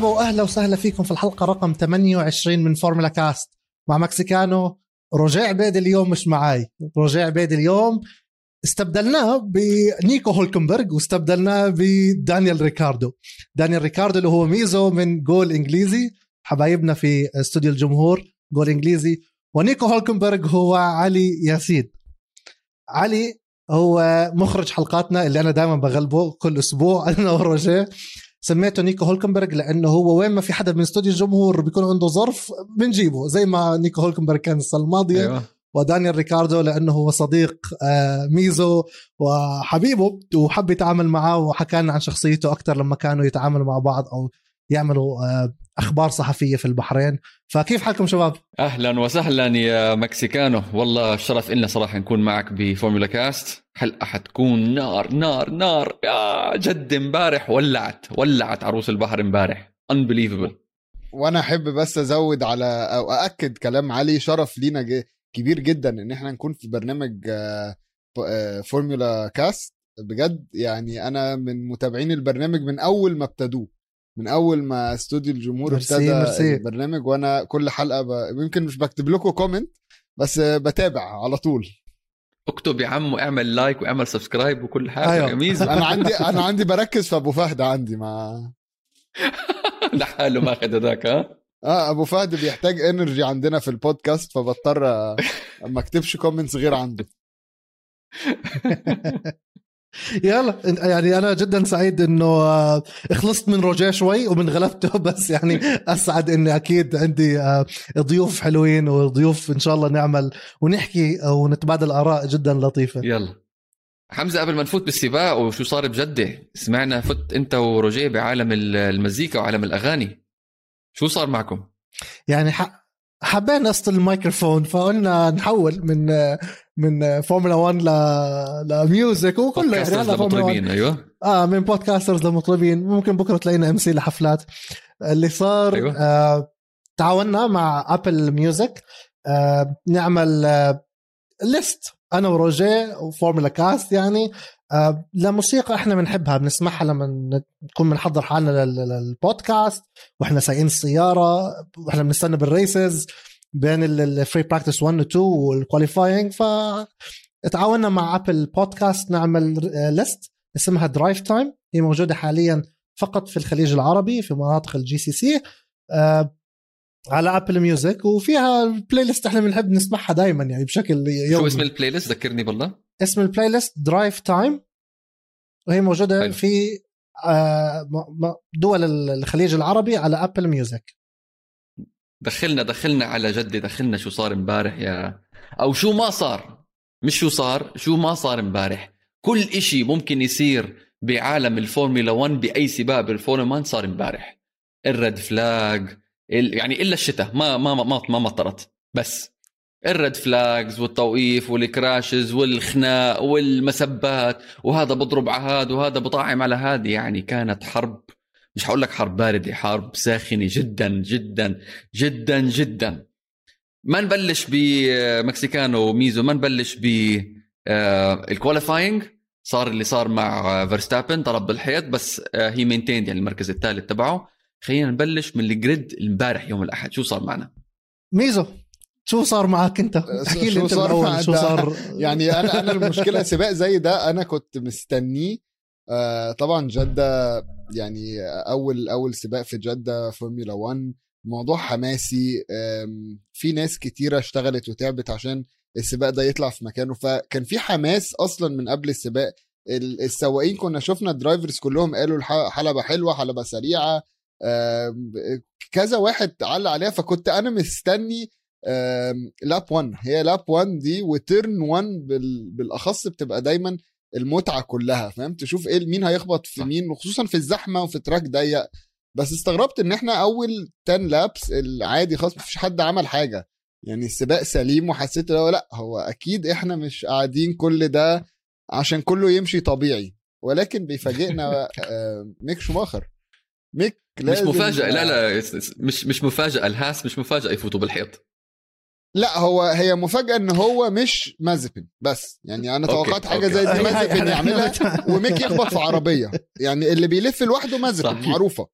مرحبا واهلا وسهلا فيكم في الحلقة رقم 28 من فورمولا كاست مع مكسيكانو. رجاء عبيد اليوم مش معاي. رجاء عبيد اليوم. استبدلناه بنيكو هولكنبرغ واستبدلناه بدانيال ريكاردو. دانيال ريكاردو اللي هو ميزو من جول إنجليزي حبايبنا في استوديو الجمهور جول إنجليزي. ونيكو هولكنبرغ هو علي ياسين. علي هو مخرج حلقاتنا اللي أنا دائما بغلبه كل أسبوع أنا وروجيه سميته نيكو هولكنبرغ لأنه هو وين ما في حدا من استوديو الجمهور بيكون عنده ظرف بنجيبه زي ما نيكو هولكنبرغ كان السنة الماضية أيوة. ودانيال ريكاردو لأنه هو صديق آه، ميزو وحبيبه وحب يتعامل معاه وحكى لنا عن شخصيته أكثر لما كانوا يتعاملوا مع بعض أو يعملوا آه، أخبار صحفية في البحرين. فكيف حالكم شباب؟ أهلا وسهلا يا مكسيكانو. والله شرف لنا صراحة نكون معك بفورمولا كاست. حلقه حتكون نار نار نار؟ يا جد امبارح ولعت ولعت عروس البحر امبارح. Unbelievable. وأنا أحب بس أزود على أو أأكد كلام علي. شرف لينا كبير جدا إن إحنا نكون في برنامج آه، آه، فورمولا كاست. بجد يعني أنا من متابعين البرنامج من أول ما ابتدوه. من أول ما استوديو الجمهور ابتدى. البرنامج وأنا كل حلقة ب... يمكن مش بكتب لكم comment بس بتابع على طول اكتب يا عم واعمل like واعمل subscribe وكل حاجة أيوه. جميل أنا عندي أنا عندي بركز في أبو فهد عندي ما لحاله ماخذ هذاك ها آه أبو فهد بيحتاج energy عندنا في البودكاست فبضطر ما أكتبش comments غير عنده يلا يعني أنا جدا سعيد إنه آه، خلصت من روجيه شوي ومن غلبته بس يعني أسعد إني أكيد عندي آه، ضيوف حلوين وضيوف إن شاء الله نعمل ونحكي ونتبادل اراء جدا لطيفة. يلا. حمزة قبل ما نفوت بالسباق وشو صار بجدة سمعنا فت أنت وروجيه بعالم المزيكا وعالم الأغاني. شو صار معكم؟ يعني حبينا نستغل الميكروفون فقلنا نحول من من فورمولا 1 ل ل music وكله. يعني هلا للمطربين أيوه. آه من podcasters لمطربين ممكن بكرة تلاقينا MC لحفلات اللي صار أيوة. آه تعاوننا مع Apple Music آه نعمل آه list أنا وروجيه وفورمولا كاست يعني. آه لموسيقى إحنا بنحبها بنسمعها لما نكون بنحضر حالنا للبودكاست وإحنا سايقين السيارة وإحنا بنستنى بال races بين ال free practice 1 و 2 وال qualifying ف تعاوننا مع Apple Podcast نعمل list اسمها Drive Time هي موجودة حاليا فقط في الخليج العربي في مناطق ال GCC على Apple Music وفيها ال playlist إحنا بنحب نسمعها دائما يعني بشكل يومي شو اسم ال playlist ذكرني بالله. اسم ال playlist Drive Time وهي موجودة حلو. في آه، دول الخليج العربي على Apple Music دخلنا دخلنا على جدي دخلنا شو صار امبارح يا أو شو ما صار. مش شو صار شو ما صار امبارح. كل إشي ممكن يصير بعالم الفورمولا 1 بأي سباق بالفورمولا 1 صار امبارح. ال red flag يعني إلا الشتاء ما ما ما ما مطرت. بس ال red flags والتوقيف وال crashes والخناق والمسبات وهذا بضرب على هذا وهذا بطاعم على هذا يعني كانت حرب مش حقول لك حرب باردة حرب ساخنة جدا جدا جدا جدا. ما نبلش بمكسيكانو وميزو ما نبلش ب ال qualifying صار اللي صار مع فيرستابن ضرب بالحيط بس هي maintained يعني المركز الثالث تبعه. خلينا نبلش من ال grid امبارح يوم الأحد. شو صار معنا؟ ميزو شو صار معك انت؟ احكي لي انت صار شو صار؟ يعني أنا أنا المشكلة سباق زي ده أنا كنت مستنيه. آه طبعا جدة يعني أول أول سباق في جدة فورمولا 1 موضوع حماسي في ناس كتيرة اشتغلت وتعبت عشان السباق ده يطلع في مكانه فكان في حماس أصلا من قبل السباق. السواقين كنا شفنا ال drivers كلهم قالوا الحلبة حلوة حلبة سريعة كذا واحد علق عليها فكنت أنا مستني lap 1 هي lap 1 دي و turn 1 بالأخص بتبقى دايما المتعة كلها فاهم؟ تشوف إيه مين هيخبط في مين وخصوصا في الزحمة وفي track ضيق. بس استغربت إن إحنا أول 10 laps العادي خلاص مفيش حد عمل حاجة. يعني السباق سليم وحسيت لو لأ هو أكيد إحنا مش قاعدين كل ده عشان كله يمشي طبيعي. ولكن بيفاجئنا ميك شوماخر. ميك لازم مش مفاجأة لا لا مش مش مفاجأة. ال Haas مش مفاجأة يفوتوا بالحيط. لا هو هي مفاجأة إن هو مش مازبن بس. يعني أنا توقعت حاجة زي دي مازبن يعملها وميك يخبط في عربية. يعني اللي بيلف لوحده مازبن معروفة.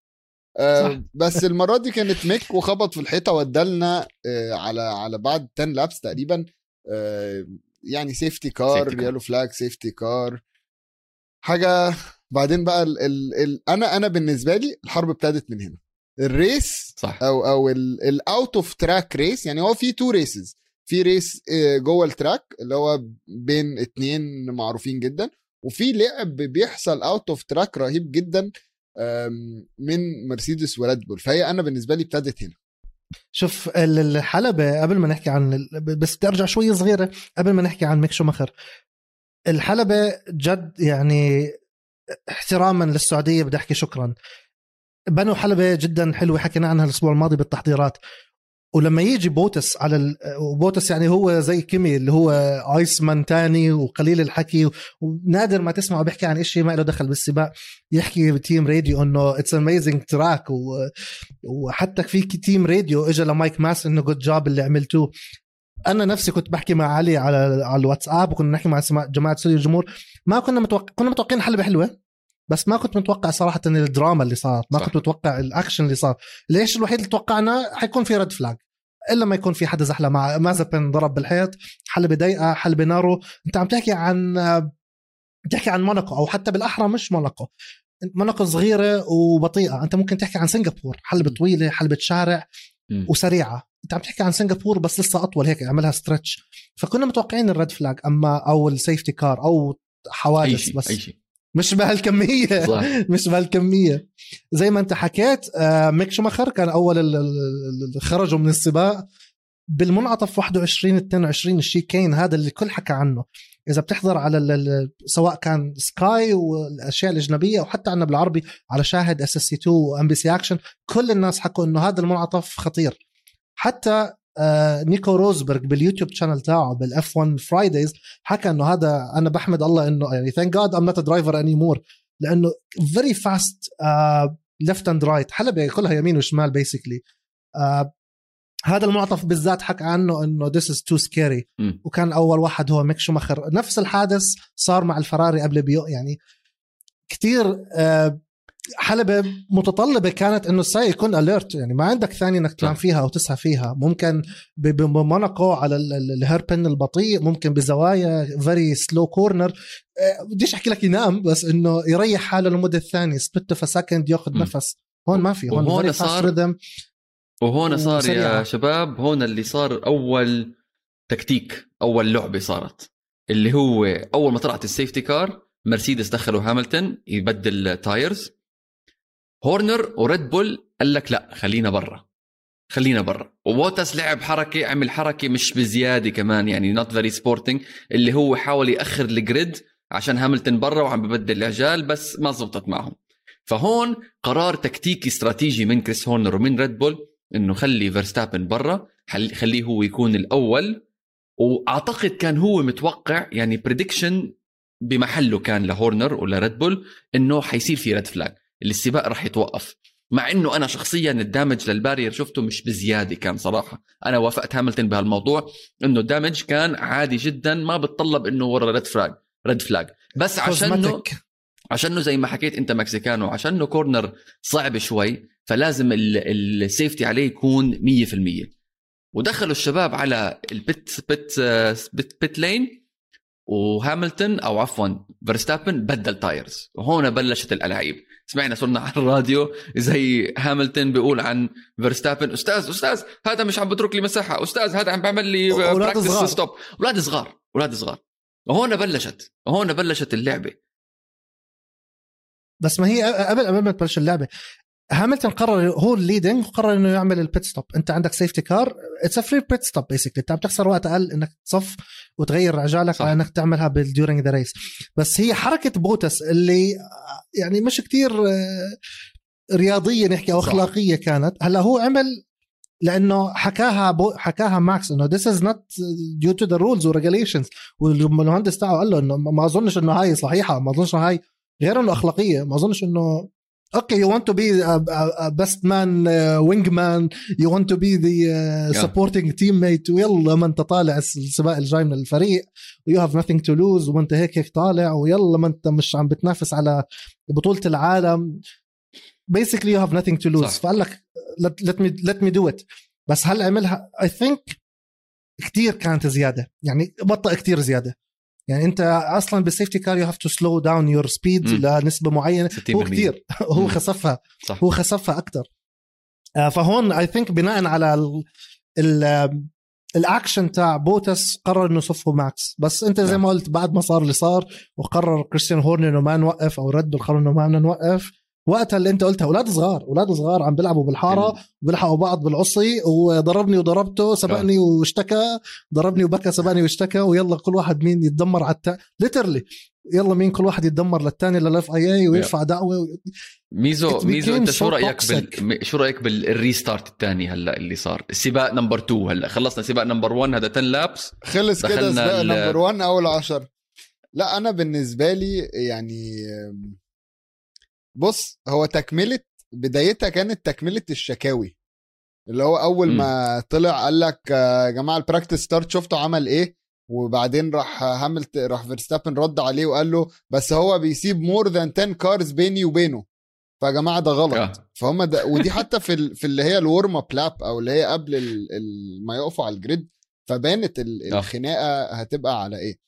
آه. بس المرة دي كانت ميك وخبط في الحيطة ودالنا آه على على بعد 10 laps تقريبا. آه يعني safety car. Yellow flag safety car حاجة بعدين بقى ال ال ال أنا أنا بالنسبة لي الحرب ابتدت من هنا. ال race صح. أو أو ال out of track race يعني هو في two races في race آه، جوه ال track اللي هو بين اتنين معروفين جدا وفي لعب بيحصل out of track رهيب جدا من مرسيدس وريد بول. فهي أنا بالنسبة لي ابتدت هنا. شوف ال- الحلبة قبل ما نحكي عن ال- بس بدي أرجع شوي صغيرة قبل ما نحكي عن ميك شوماخر. الحلبة جد يعني احتراما للسعودية بدي أحكي شكرا. بنوا حلبة جدا حلوة حكينا عنها الأسبوع الماضي بالتحضيرات. ولما يجي بوتس على ال... وبوتس يعني هو زي كيمي اللي هو Iceman تاني وقليل الحكي ونادر ما تسمعه بيحكي عن شيء ما له دخل بالسباق يحكي ب team radio إنه it's amazing track. وحتى في team radio اجى لمايكل ماسي إنه good job اللي عملتوه. أنا نفسي كنت بحكي مع علي على على الواتساب وكنا نحكي مع جماعة استوديو الجمهور. ما كنا متوقع كنا متوقعين حلبة حلوة. بس ما كنت متوقع صراحة الدراما اللي صارت ما صح. كنت متوقع الأكشن اللي صار. ليش الوحيد اللي توقعنا حيكون في red flag إلا ما يكون في حدا زحلة مع مازبن ضرب بالحيط حلبة ضيقه حلبة narrow أنت عم تحكي عن بتحكي عن موناكو أو حتى بالأحرى مش موناكو. موناكو صغيرة وبطيئة. أنت ممكن تحكي عن سنغافور حلبة طويله حلبة شارع مم. وسريعة. أنت عم تحكي عن سنغافور بس لسه أطول هيك عملها stretch فكنا متوقعين ال red flag أما أو ال safety car أو حوادث شيء بس. أي شيء. مش بهالكمية. صح. مش بهالكمية. زي ما انت حكيت آه، ميك شوماخر كان أول ال- ال- ال- خرجوا من السباق. بالمنعطف 21 22 ال chicane هذا اللي الكل حكى عنه. إذا بتحضر على سواء كان سكاي والأشياء الأجنبية أو حتى عنا بالعربي على شاهد إس إس سي 2 وإم بي سي أكشن كل الناس حكوا إنه هذا المنعطف خطير. حتى آه، نيكو روزبرغ باليوتيوب channel تاعه بال F1 Fridays حكى إنه هذا أنا بحمد الله إنه يعني thank God I'm not driver anymore لأنه very fast left and right حلبة كلها يمين وشمال basically هذا المنعطف بالذات حكى عنه إنه this is too scary. مم. وكان أول واحد هو ميك شوماخر. نفس الحادث صار مع الفراري قبل بيوم يعني كتير آه، حلبة متطلبة كانت إنه السائق يكون alert يعني ما عندك ثاني إنك تنام. فيها أو تسهى فيها. ممكن بموناكو على ال- ال- ال hairpin البطيء. ممكن بزوايا very slow corner بديش أحكي لك ينام بس إنه يريح حاله لمده ثانية split of second يأخذ. نفس. هون ما في. هون وهون صار- rhythm. وهون صار وسريعة. يا شباب هون اللي صار أول تكتيك أول لعبة صارت. اللي هو أول ما طلعت ال safety car مرسيدس دخلوا هاملتون يبدل tyres هورنر وريد بول قال لك لا خلينا برا. خلينا برا. وبوتس لعب حركة عمل حركة مش بزيادة كمان يعني not very sporting اللي هو حاول يأخر ال grid عشان هاملتون برا وعم ببدل العجال بس ما زبطت معهم. فهون قرار تكتيكي استراتيجي من كريس هورنر ومن ريد بول إنه خلي فيرستابن برا خلي- خليه هو يكون الأول. وأعتقد كان هو متوقع يعني prediction بمحله كان لهورنر ولا ريد بول إنه حيصير في red flag السباق راح يتوقف. مع إنه أنا شخصيا ال damage لل barrier شفته مش بزيادة كان صراحة. أنا وافقت هاملتون بهالموضوع إنه ال damage كان عادي جدا ما بتطلب إنه ورا red flag red flag بس عشانه Cosmetic. عشانه زي ما حكيت أنت مكسيكانو عشانه corner صعب شوي فلازم ال- ال safety عليه يكون 100% ودخلوا الشباب على ال pit pit pit, pit lane وهاملتون أو عفوا فيرستابن بدل tyres وهون بلشت الألعاب. سمعنا صرنا على الراديو زي هاملتون بيقول عن فيرستابن أستاذ أستاذ هذا مش عم بترك لي مساحة أستاذ هذا عم بعمل لي practice. start أولاد صغار أولاد صغار. وهون بلشت وهون بلشت اللعبة. بس ما هي قبل قبل ما تبلش اللعبة هاملتون قرر هو ال leading وقرر إنه يعمل ال pit stop أنت عندك safety car it's free pit stop basically أنت عم تخسر وقت أقل إنك تصف وتغير عجالك. على إنك تعملها بال during the race بس هي حركة بوتس اللي يعني مش كتير آه، رياضية نحكي أو. أخلاقية كانت. هلا هو عمل لأنه حكاها بو حكاها ماكس إنه this is not due to the rules regulations. والمهندس تاعه قال له إنه ما أظنش إنه هاي صحيحة ما أظنش إنه هاي غير إنه أخلاقية ما أظنش إنه okay you want to be best man wing man you want to be the supporting team mate ويلا ما انت طالع السباق الجاي من الفريق. و you have nothing to lose وانت هيك هيك طالع. ويلا ما انت مش عم بتنافس على بطولة العالم. basically you have nothing to lose صح. فقال لك let me let me do it. بس هل عملها؟ I think كثير كانت زيادة. يعني بطأ كثير زيادة. يعني انت أصلا بال safety car you have to slow down your speed. لنسبة معينة. 60% هو كثير هو. خسفها. صح. هو خسفها أكثر فهون I think بناء على ال ال الاكشن تاع بوتس قرر إنه يصفوا ماكس بس أنت زي نعم. ما قلت بعد ما صار اللي صار وقرر كريستيان هورن إنه ما نوقف أو ردوا القرار إنه ما بدنا نوقف. وقتها اللي انت قلتها أولاد صغار أولاد صغار عم بيلعبوا بالحارة بيلحقوا بعض بالعصي وضربني وضربته سبقني واشتكى ضربني وبكى سبقني واشتكى ويلا كل واحد مين يتدمر على التاني ليترلي يلا مين كل واحد يتدمر للثاني للاف اي اي ويرفع دعوه ميزو It ميزو became انت شو رأيك بال... شو رأيك بالريستارت الثاني هلأ اللي صار؟ السباق نمبر 2 هلأ خلصنا سباق نمبر 1 هذا 10 لابس خلص كده سباق ال- نمبر 1 أول 10 لا أنا بالنسبة لي يعني بص هو تكملة بدايتها كانت تكملة الشكاوي اللي هو أول مم. ما طلع قال لك آه، يا جماعة ال practice start شفتوا عمل إيه وبعدين راح هاملت راح فيرستابن رد عليه وقال له بس هو بيسيب more than 10 cars بيني وبينه فيا جماعة ده غلط آه. فهم ده ودي حتى في ال... في اللي هي ال warm up lap أو اللي هي قبل ال... ال... ما يقفوا على ال grid فبانت ال... آه. الخناقة هتبقى على إيه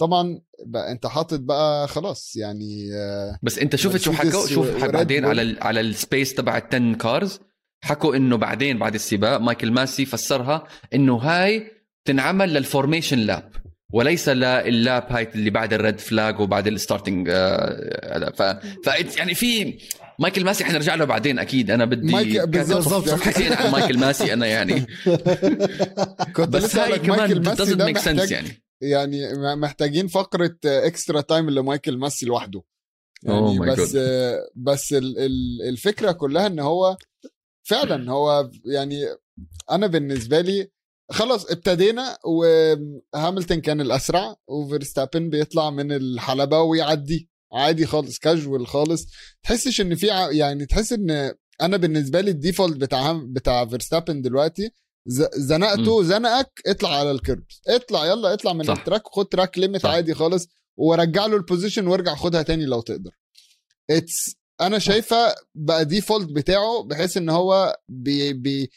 طبعا بقى انت حاطط بقى خلاص يعني آه، بس انت شفت شو حكوا شوف بعدين. على ال... على ال space تبع ال 10 cars حكوا انه بعدين بعد السباق مايكل ماسي فسرها انه هاي تنعمل لل formation lap وليس لل lap هاي اللي بعد ال red flag وبعد ال starting آه، ف... ف يعني في مايكل ماسي حنرجع له بعدين أكيد أنا بدي مايك- بالظبط. بالظبط. حكينا عن مايكل ماسي أنا يعني كنت بس هاي كمان doesn't make sense محتاج يعني يعني محتاجين فقرة extra time لمايكل ماسي لوحده. يعني Oh بس God. بس ال- ال- الفكرة كلها إن هو فعلا هو يعني أنا بالنسبة لي خلاص ابتدينا وهاملتون كان الأسرع وفيرستابن بيطلع من الحلبة ويعدي. عادي خالص كاجوال خالص. تحسش إن في يعني تحس إن أنا بالنسبة لي ال default بتاع بتاع فيرستابن دلوقتي زنقته زنقك اطلع على ال kerbs اطلع يلا اطلع من صح. ال track خد track limit. عادي خالص ورجع له ال position وارجع خدها تاني لو تقدر it's أنا شايفه بقى default بتاعه بحيث إن هو بي بي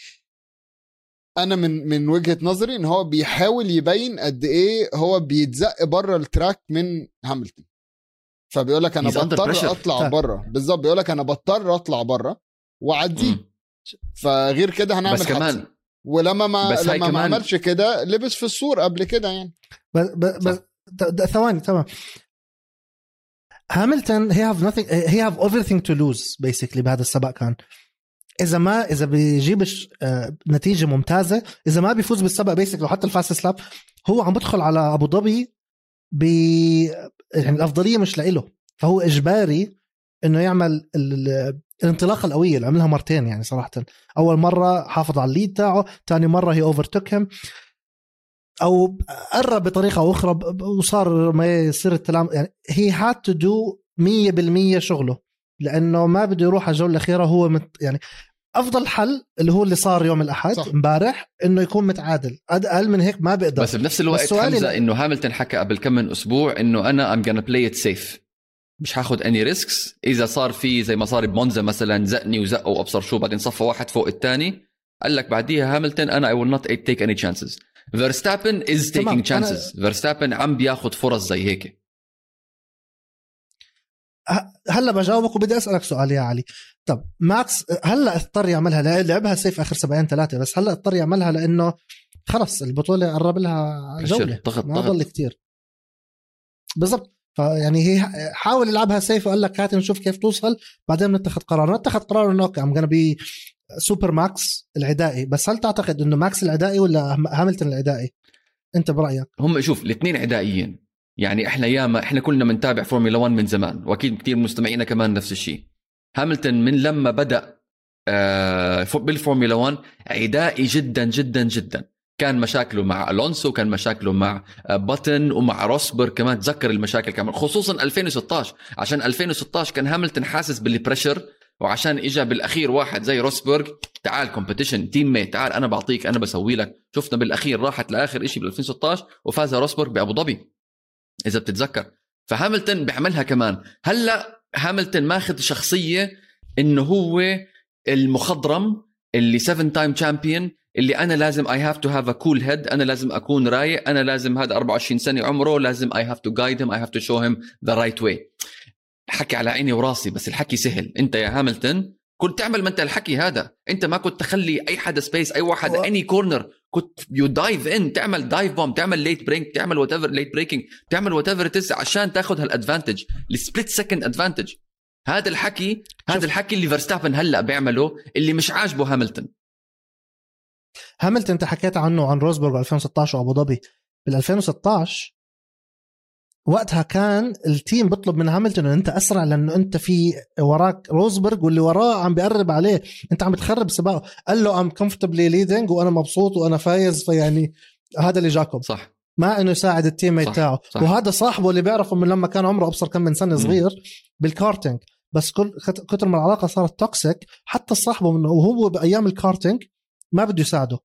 أنا من من وجهة نظري إن هو بيحاول يبين قد إيه هو بيتزق بره ال track من هاملتون فبيقول لك أنا بضطر. أطلع. بره بالظبط بيقول لك أنا بضطر أطلع بره وأعديه. فغير كده هنعمل بس حادثة. ولما ما بس لما ما عملش كده لبس في السور قبل كده يعني. بس بس ثواني تمام. هاملتون he have nothing he have everything to lose basically بهذا السباق كان. إذا ما إذا بيجيبش آه، نتيجة ممتازة إذا ما بيفوز بالسباق basically وحتى ال fastest lap هو عم بدخل على أبو ظبي ب يعني الأفضلية مش لإله. فهو إجباري إنه يعمل ال- ال- الانطلاقة القوية اللي عملها مرتين يعني صراحة. أول مرة حافظ على ال lead تاعه ثاني مرة he overtook أو قرب بطريقة أو أخرى وصار ما يصير التلام يعني he had to do 100% شغله. لأنه ما بده يروح على الجولة الأخيرة هو مت يعني أفضل حل اللي هو اللي صار يوم الأحد. امبارح إنه يكون متعادل. أقل من هيك ما بقدر. بس بنفس الوقت حمزة إنه هاملتون حكى قبل كم من أسبوع إنه أنا I'm gonna play it safe مش هاخد any risks إذا صار في زي ما صار بمونزا مثلا زقني وزقه وأبصر شو بعدين صفى واحد فوق الثاني. قال لك بعديها هاملتون أنا I will not take any chances فيرستابن is taking chances فيرستابن عم بياخد فرص زي هيك. هلأ بجاوبك وبدي أسألك سؤال يا علي. طب ماكس هلأ اضطر يعملها لعبها safe آخر سبعين ثلاثة بس هلأ اضطر يعملها لأنه خلص البطولة قرب لها جولة. ضغط ما ضل كتير. بالضبط. فيعني he حاول يلعبها safe وقال لك هات نشوف كيف توصل. بعدين نتخذ قرار. نتخذ قرار إنه okay I'm gonna be super ماكس العدائي. بس هل تعتقد إنه ماكس العدائي ولا هاملتون العدائي؟ أنت برأيك. هم شوف الاثنين عدائيين. يعني إحنا ياما إحنا كلنا بنتابع فورمولا 1 من زمان وأكيد كثير مستمعينا كمان نفس الشيء. هاملتون من لما بدأ آه، بالفورمولا 1 عدائي جدا جدا جدا. كان مشاكله مع ألونسو كان مشاكله مع آه، باتن ومع روسبرغ كمان. تذكر المشاكل كمان خصوصا 2016 عشان 2016 كان هاملتون حاسس بال pressure وعشان اجى بالأخير واحد زي روسبرغ تعال competition teammate تعال أنا بعطيك أنا بسوي لك. شفنا بالأخير راحت لآخر شيء بال 2016 وفاز روسبرغ بأبو ظبي إذا بتتذكر. فهاملتون بيعملها كمان. هلأ هاملتون ماخذ شخصية إنه هو المخضرم اللي 7 time champion اللي أنا لازم I have to have a cool head أنا لازم أكون رايق أنا لازم هذا 24 سنة عمره لازم I have to guide him I have to show him the right way الحكي على عيني وراسي بس الحكي سهل. أنت يا هاملتون كنت تعمل ما أنت الحكي هذا. أنت ما كنت تخلي أي حدا space أي واحد و- any corner كنت you dive in تعمل dive bomb تعمل late brake تعمل whatever late braking تعمل whatever عشان تاخذ هال advantage ال split second advantage هذا الحكي هذا الحكي اللي فيرستابن هلأ بيعمله اللي مش عاجبه هاملتون. هاملتون انت حكيت عنه عن روزبرغ 2016 وأبو ظبي. بال 2016 وقتها كان ال team بيطلب من هاملتون انه أنت أسرع لأنه أنت في وراك روزبرغ واللي وراه عم بيقرب عليه. أنت عم بتخرب سباقه. قال له I'm comfortably leading وأنا مبسوط وأنا فايز فيعني هذا اللي جاكم صح. ما إنه يساعد ال teammate تاعه. صح. وهذا صاحبه اللي بيعرفه من لما كان عمره أبصر كم من سنة. صغير بالكارتينج. بس كل كت- كتر ما العلاقة صارت toxic حتى صاحبه منه وهو بأيام الكارتينج ما بده يساعده.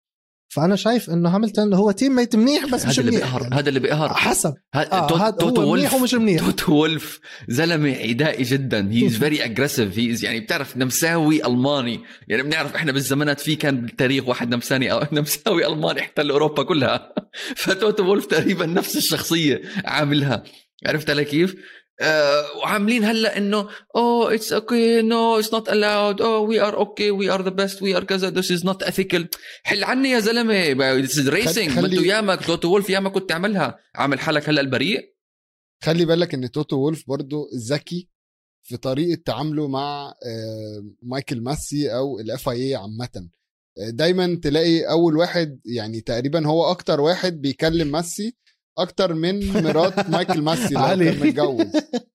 فأنا شايف إنه هاملتون هو teammate منيح بس مش هذا اللي منيح. بيقهر. هذا اللي بيقهر. حسب. ها- آه تو- هذا توتو هو منيح ومش منيح. توتو وولف زلمة عدائي جدا. he is very aggressive he يعني بتعرف نمساوي ألماني. يعني بنعرف إحنا بالزمانات في كان بالتاريخ واحد نمساني أو نمساوي ألماني احتل اوروبا كلها. فتوتو وولف تقريبا نفس الشخصية عاملها. عرفت علي كيف؟ آه وعاملين هلا إنه oh it's okay no it's not allowed oh we are okay we are the best we are كذا. this is not ethical حل عني يا زلمة. this is racing ما ياما توتو وولف ياما كنت تعملها. عامل حالك هلا البريء. خلي بالك إن توتو وولف برضو ذكي في طريقة تعامله مع آه، مايكل ماسي أو ال FIA عامة. آه، دايما تلاقي أول واحد يعني تقريبا هو أكتر واحد بيكلم ماسي أكتر من مرات مايكل ماسي لو. كان متجوز.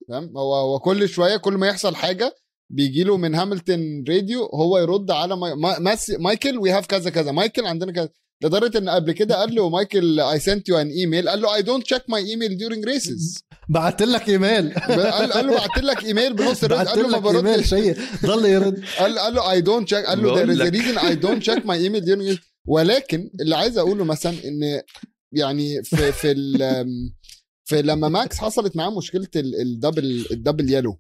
فاهم هو هو كل شوية كل ما يحصل حاجة بيجي له من هاملتون راديو هو يرد على ماي... ما- ماسي مايكل we have كذا كذا. مايكل عندنا كذا. لدرجة إن قبل كده قال له مايكل I sent you an email قال له I don't check my email during races بعت لك إيميل. قال له بعت لك إيميل بنص الرد قال له ما لك إيميل بردش شيء ضل يرد. قال قال له I don't check قال له there بقول is a لك. reason I don't check my email during ولكن اللي عايز أقوله مثلا إن يعني في في ال في لما ماكس حصلت معاه مشكلة ال- الدبل ال double yellow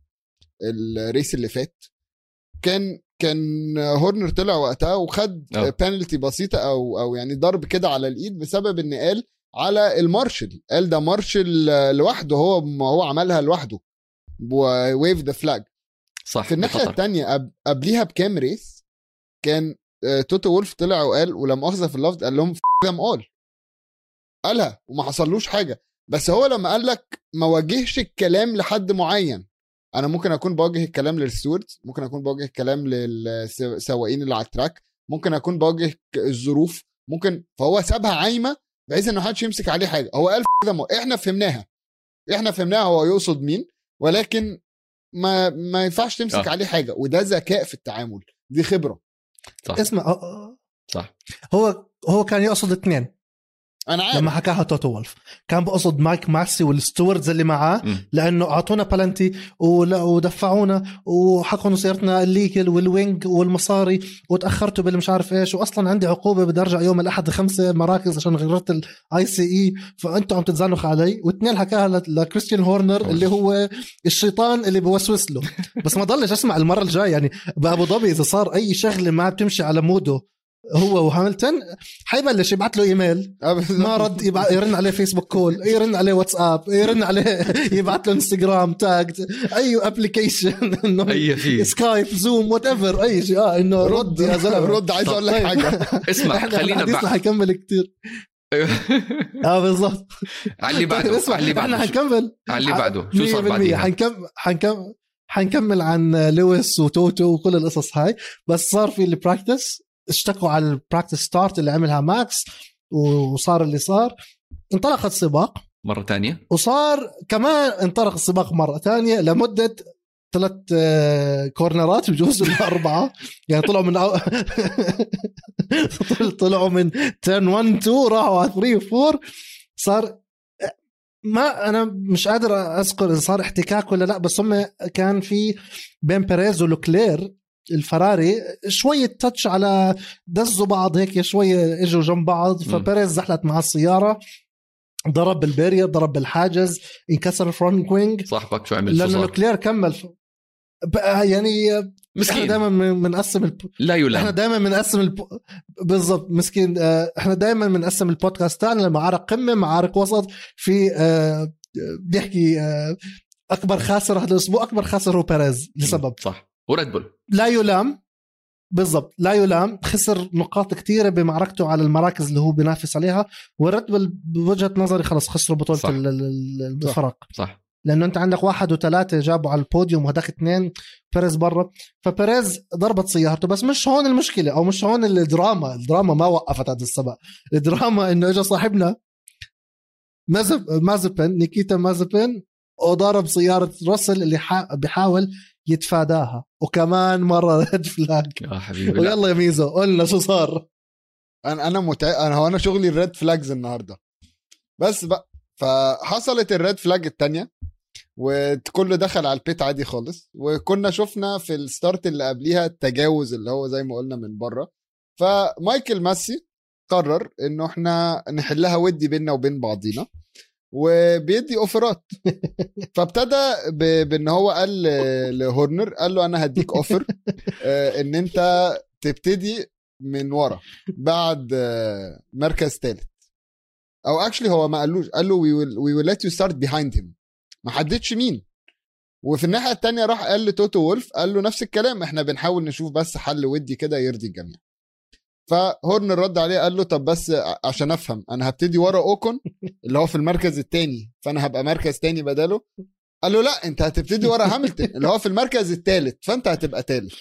الريس اللي فات كان كان هورنر طلع وقتها وخد آه. بانالتي بسيطة أو أو يعني ضرب كده على الإيد بسبب إن قال على المارشل قال ده مارشل لوحده هو ما هو عملها لوحده wave the flag صح في الناحية. الثانية قبليها بكام race كان آه، توتو وولف طلع وقال ولما مؤاخذه في اللفظ قال لهم them اول قالها وما حصلوش حاجة. بس هو لما قال لك ما واجهش الكلام لحد معين. أنا ممكن أكون بوجه الكلام لل stewards ممكن أكون بوجه الكلام للسواقين اللي على ال track ممكن أكون بوجه ك- الظروف ممكن فهو سابها عايمة بحيث إنه محدش يمسك عليه حاجة. هو قال them إحنا فهمناها. إحنا فهمناها هو يقصد مين ولكن ما ما ينفعش تمسك آه. عليه حاجة. وده ذكاء في التعامل. دي خبرة. صح. اسمع. صح. هو هو كان يقصد اثنين أنا عارف. لما حكاها توتو وولف. كان بقصد مايك ماسي وال stewards اللي معاه مم. لأنه أعطونا بلنتي ودفعونا إنه سيارتنا illegal وال wing والمصاري وتأخرتوا باللي مش عارف إيش. واصلا عندي عقوبة بدي أرجع يوم الأحد خمسة مراكز عشان غيرت ال ICE فأنتوا عم تتزنخ علي. واثنين حكاها لكريستيان هورنر اللي هو الشيطان اللي بوسوس له. بس ما ضلش أسمع المرة الجاية. يعني بأبو ظبي إذا صار أي شغلة ما بتمشي على موده هو وهاملتون حيبلش يبعث له إيميل. آه،. ما رد يبع... يرن عليه فيسبوك call يرن عليه واتساب يرن عليه يبعث له انستغرام tag أي application إنه أي شيء. سكايب زوم whatever أي شيء. آه إنه رد يا زلمة. رد عايز أقول لك طيب. حاجة. اسمع إحنا خلينا الحديث بع... رح يكمل كتير. آه بالضبط. على اللي بعده طيب اسمع اللي إحنا بعده. شو- حنكمل. على اللي بعده. شو 100% صار بعديها؟ حنكمل حنكمل حنكمل عن لويس وتوتو وكل القصص هاي. بس صار في ال practice اشتكوا على ال practice start اللي عملها ماكس وصار اللي صار. انطلق السباق مرة تانية؟ وصار كمان انطلق السباق مرة ثانية لمدة ثلاث آه، corner ات بجوز ولا اربعه يعني طلعوا من أو... طلعوا من 10 1 2 راحوا على 3 و 4 صار ما أنا مش قادر أذكر إذا صار احتكاك ولا لأ بس هم كان في بين بيريز ولوكلير الفراري شوية touch على دزوا بعض هيك شوية إجوا جنب بعض فبيريز زحلت مع السيارة ضرب بال barrier ضرب بالحاجز انكسر ال front wing صاحبك شو عمل؟ لأنه لوكلير كمل. ف... بقى يعني إحنا مسكين دائما بنقسم الب... لا إحنا يلام دائما بنقسم الب... بالضبط مسكين. آه، إحنا دائما بنقسم البودكاست تاعنا لمعارك قمة معارك وسط. في آه، بيحكي آه، أكبر خاسر هذا الأسبوع أكبر خاسر هو بيريز لسبب. صح. وريد بول. لا يلام. بالضبط. لا يلام. خسر نقاط كثيرة بمعركته على المراكز اللي هو بينافس عليها. وريد بول بوجهة نظري خلص خسروا بطولة صح. ال- ال- ال- الفرق. صح. لأنه أنت عندك واحد وثلاثة جابوا على البوديوم وهداك اثنين بيريز برا. فبيريز ضربت سيارته. بس مش هون المشكلة أو مش هون الدراما. الدراما ما وقفت هذا السباق الدراما إنه اجى صاحبنا مازب مازبن نيكيتا مازبن وضرب سيارة راسل اللي حا... بيحاول يتفاداها. وكمان مرة red flag يا حبيبي لا. ويلا يا ميزو قلنا شو صار. أنا أنا متع... أنا هو أنا شغلي ال red flags النهارده. بس بقى فحصلت ال red flag التانية وكله دخل على البيت عادي خالص. وكنا شفنا في الستارت اللي قبليها التجاوز اللي هو زي ما قلنا من بره. فمايكل ماسي قرر إنه إحنا نحلها ودي بيننا وبين بعضينا. وبيدي أوفرات. فابتدى ب... بإن هو قال لهورنر قال له أنا هديك أوفر آه، إن أنت تبتدي من ورا بعد آه، مركز ثالث أو actually هو ما قالوش قال له we will we will let you start behind him ما حددش مين. وفي الناحية التانية راح قال لتوتو وولف قال له نفس الكلام إحنا بنحاول نشوف بس حل ودي كده يرضي الجميع. فهورن رد عليه قال له طب بس عشان افهم أنا هبتدي ورا اوكون اللي هو في المركز التاني فانا هبقى مركز تاني بداله. قال له لا انت هتبتدي ورا هاملتون اللي هو في المركز الثالث فانت هتبقى تالت.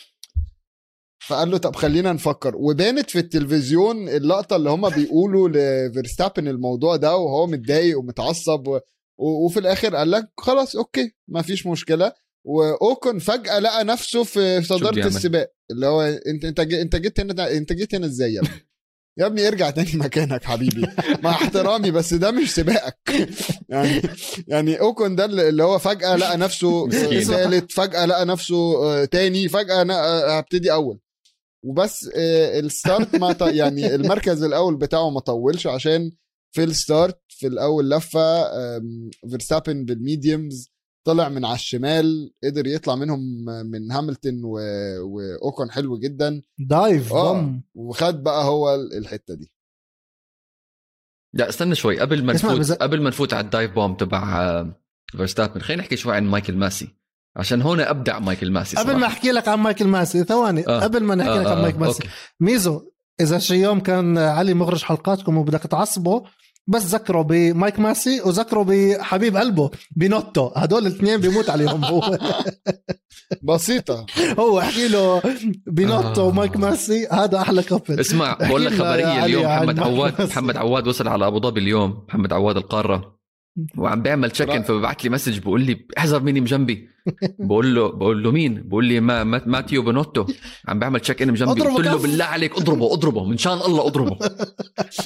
فقال له طب خلينا نفكر. وبانت في التلفزيون اللقطة اللي هما بيقولوا لفيرستابن الموضوع ده وهو متضايق ومتعصب. و... وفي الآخر قال لك خلاص okay ما فيش مشكلة. وأوكن فجأة لقى نفسه في صدارة؟ السباق. اللي هو انت أنت أنت جيت هنا أنت جيت هنا إزاي يا ابني؟ يا ابني ارجع تاني مكانك حبيبي. مع احترامي بس ده مش سباقك. يعني يعني أوكن ده اللي هو فجأة لقى نفسه. ثالث فجأة لقى نفسه آه، تاني فجأة أنا آه، هبتدي أول. وبس آه، ال start ما ط- يعني المركز الأول بتاعه ما طولش عشان في ال start في الأول لفة فيرستابن بال mediums طلع من على الشمال قدر يطلع منهم من هاملتون و... وأوكون حلو جدا dive آه. وخد بقى هو الحتة دي لا استنى شوي قبل ما نفوت بز- قبل ما نفوت على ال dive bomb تبع آه، فيرستابن خلينا نحكي شوي عن مايكل ماسي عشان هون أبدع مايكل ماسي قبل ما صراحة. أحكي لك عن مايكل ماسي ثواني آه. قبل ما نحكي آه، لك عن آه، مايكل ماسي okay. ميزو إذا شي يوم كان علي مخرج حلقاتكم وبدك تعصبه بس ذكروا بمايك ماسي وذكروا بحبيب قلبه بنوتو. هدول الاثنين بيموت عليهم هو. بسيطة. هو احكي له بنوتو آه. ومايك ماسي هذا أحلى couple اسمع بقول لك علي اليوم محمد عواد. محمد عواد وصل على أبو ظبي اليوم محمد عواد القارة. وعم بيعمل check in رائع. فببعث لي مسج بقول لي احذر مين جنبي. بقول له بقول له مين؟ بقول لي ما ما- ماتيو بنوتو عم بيعمل check in جنبي. قلت له. بالله عليك اضربه اضربه من شان الله اضربه.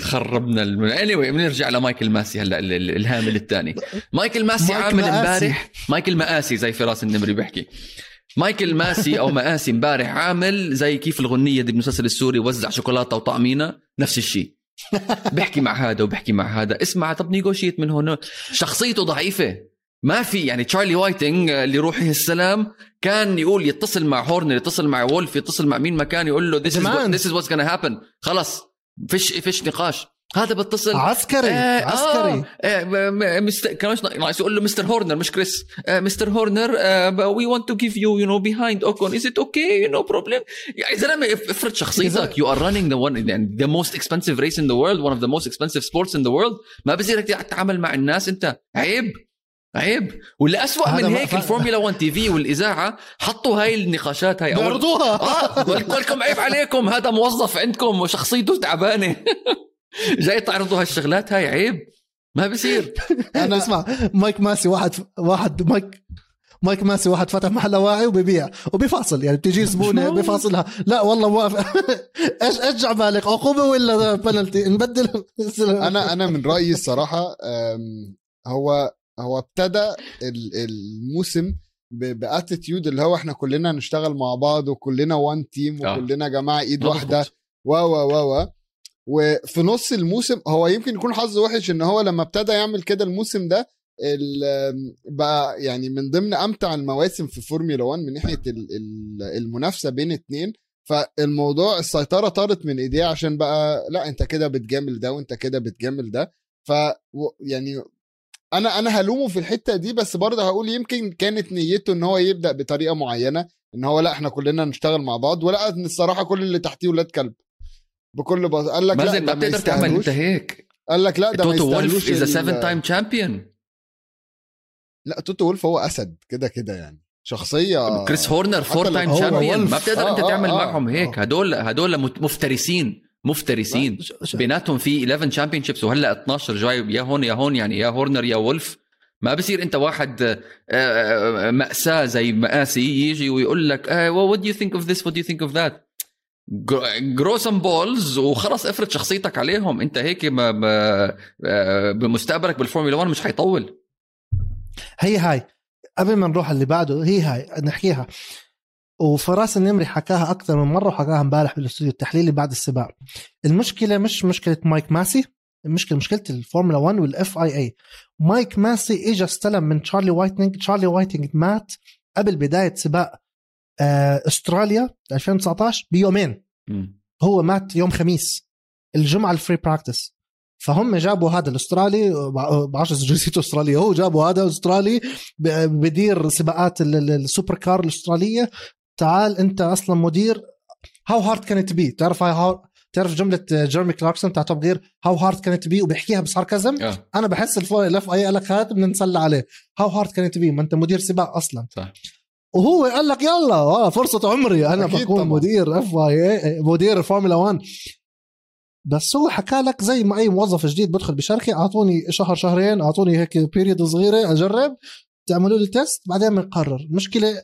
خربنا any anyway بنرجع لمايكل ماسي هلا ال- ال- الهامل الثاني. مايكل ماسي مايك عامل. امبارح مايكل مآسي زي فراس النمري بيحكي. مايكل ماسي أو مآسي امبارح عامل زي كيف الغنية دي بالمسلسل السوري وزع شوكولاتة وطعمينة نفس الشيء. بيحكي مع هذا وبيحكي مع هذا. اسمع طب negotiate من هون. شخصيته ضعيفة. ما في يعني تشارلي وايتنج اللي روحه السلام كان يقول يتصل مع هورنر يتصل مع وولف يتصل مع مين ما كان يقول له this is, what, this is what's gonna happen. خلص. فيش فيش نقاش. هذا بتصل. عسكري آه، عسكري. آه آه م- مست... كان مش ناقص يقول له مستر هورنر مش كريس. آه مستر هورنر we want to give you you know behind أوكون is it okay no problem يعني زلمه اف- افرض شخصيتك you are running the one يعني the most expensive race in the world one of the most expensive sports in the world ما بصيرك تتعامل مع الناس. أنت عيب عيب. واللي أسوأ هذا من هيك الفورمولا 1 TV والإذاعة حطوا هاي النقاشات هاي. بيعرضوها. آه لكم عيب عليكم. هذا موظف عندكم وشخصيته تعبانة. جاي تعرضوا هالشغلات هاي عيب. ما بصير. أنا اسمع مايك ماسي واحد واحد مايك مايك ماسي واحد فتح محل اواعي وبيبيع. وبيفاصل يعني بتيجي زبونة شلون؟ بيفاصلها لا والله موافق إيش إيش بالك عقوبة ولا بنالتي نبدل أنا أنا من رأيي الصراحة هو هو ابتدى ال- الموسم ب attitude اللي هو إحنا كلنا نشتغل مع بعض وكلنا one team آه. وكلنا يا جماعة إيد. واحدة. و و و و. وفي نص الموسم هو يمكن يكون حظه وحش إن هو لما ابتدى يعمل كده الموسم ده بقى يعني من ضمن أمتع المواسم في فورمولا 1 من ناحية ال- ال- المنافسة بين اتنين. فالموضوع السيطرة طارت من إيديه عشان بقى لا أنت كده بتجامل ده وأنت كده بتجامل ده. ف يعني أنا أنا هلومه في الحتة دي بس برضه هقول يمكن كانت نيته إن هو يبدأ بطريقة معينة إن هو لا إحنا كلنا نشتغل مع بعض ولقى إن الصراحة كل اللي تحتيه ولاد كلب. بكل بساطه قال لك لا ما بتقدر تعمل. انت هيك. قال لك لا ده ما توتو وولف يستاهلوش از ال- 7 تايم تشامبيون لا توتو وولف هو أسد كده كده يعني. شخصية كريس هورنر four time champion. ما بتقدر انت آه، آه، تعمل آه. معهم هيك. هدول هدول مت- مفترسين مفترسين. بيناتهم في 11 championships وهلأ 12 جاي يا هون يا هون يعني يا هورنر يا وولف. ما بصير انت واحد آه، آه، مأساة زي مآسي يجي ويقول لك what do you think of this what do you think of that grow some balls وخلص افرض شخصيتك عليهم. انت هيك ما آه، بمستقبلك بالفورمولا 1 مش حيطول هي هاي. قبل ما نروح اللي بعده هي هاي. نحكيها. وفراس النمري حكاها أكثر من مرة وحكاها امبارح بالاستوديو التحليلي بعد السباق. المشكلة مش مشكلة مايك ماسي المشكلة مشكلة الفورمولا 1 وال FIA مايك ماسي اجى استلم من تشارلي وايتنج تشارلي وايتنج مات قبل بداية سباق أستراليا 2019 بيومين. مم. هو مات يوم خميس. الجمعة ال free practice فهم جابوا هذا الأسترالي بعرفش جنسيته أسترالية هو جابوا هذا استرالي بدير سباقات ال- ال- ال supercar الأسترالية. تعال أنت أصلا مدير how hard can it be تعرف هاي how تعرف جملة جيرمي كلاركسون تاع Top Gear how hard can it be وبيحكيها ب sarcasm آه. أنا بحس ال FIA قال لك هات بدنا نسلى عليه. how hard can it be ما أنت مدير سباق أصلا. صح. وهو قال لك يلا فرصة عمري أنا بكون طبعاً. مدير اف مدير الفورمولا 1 بس هو حكى لك زي ما أي موظف جديد بدخل بشركة أعطوني شهر شهرين أعطوني هيك period صغيرة أجرب. تعملوا لي test بعدين بنقرر. المشكلة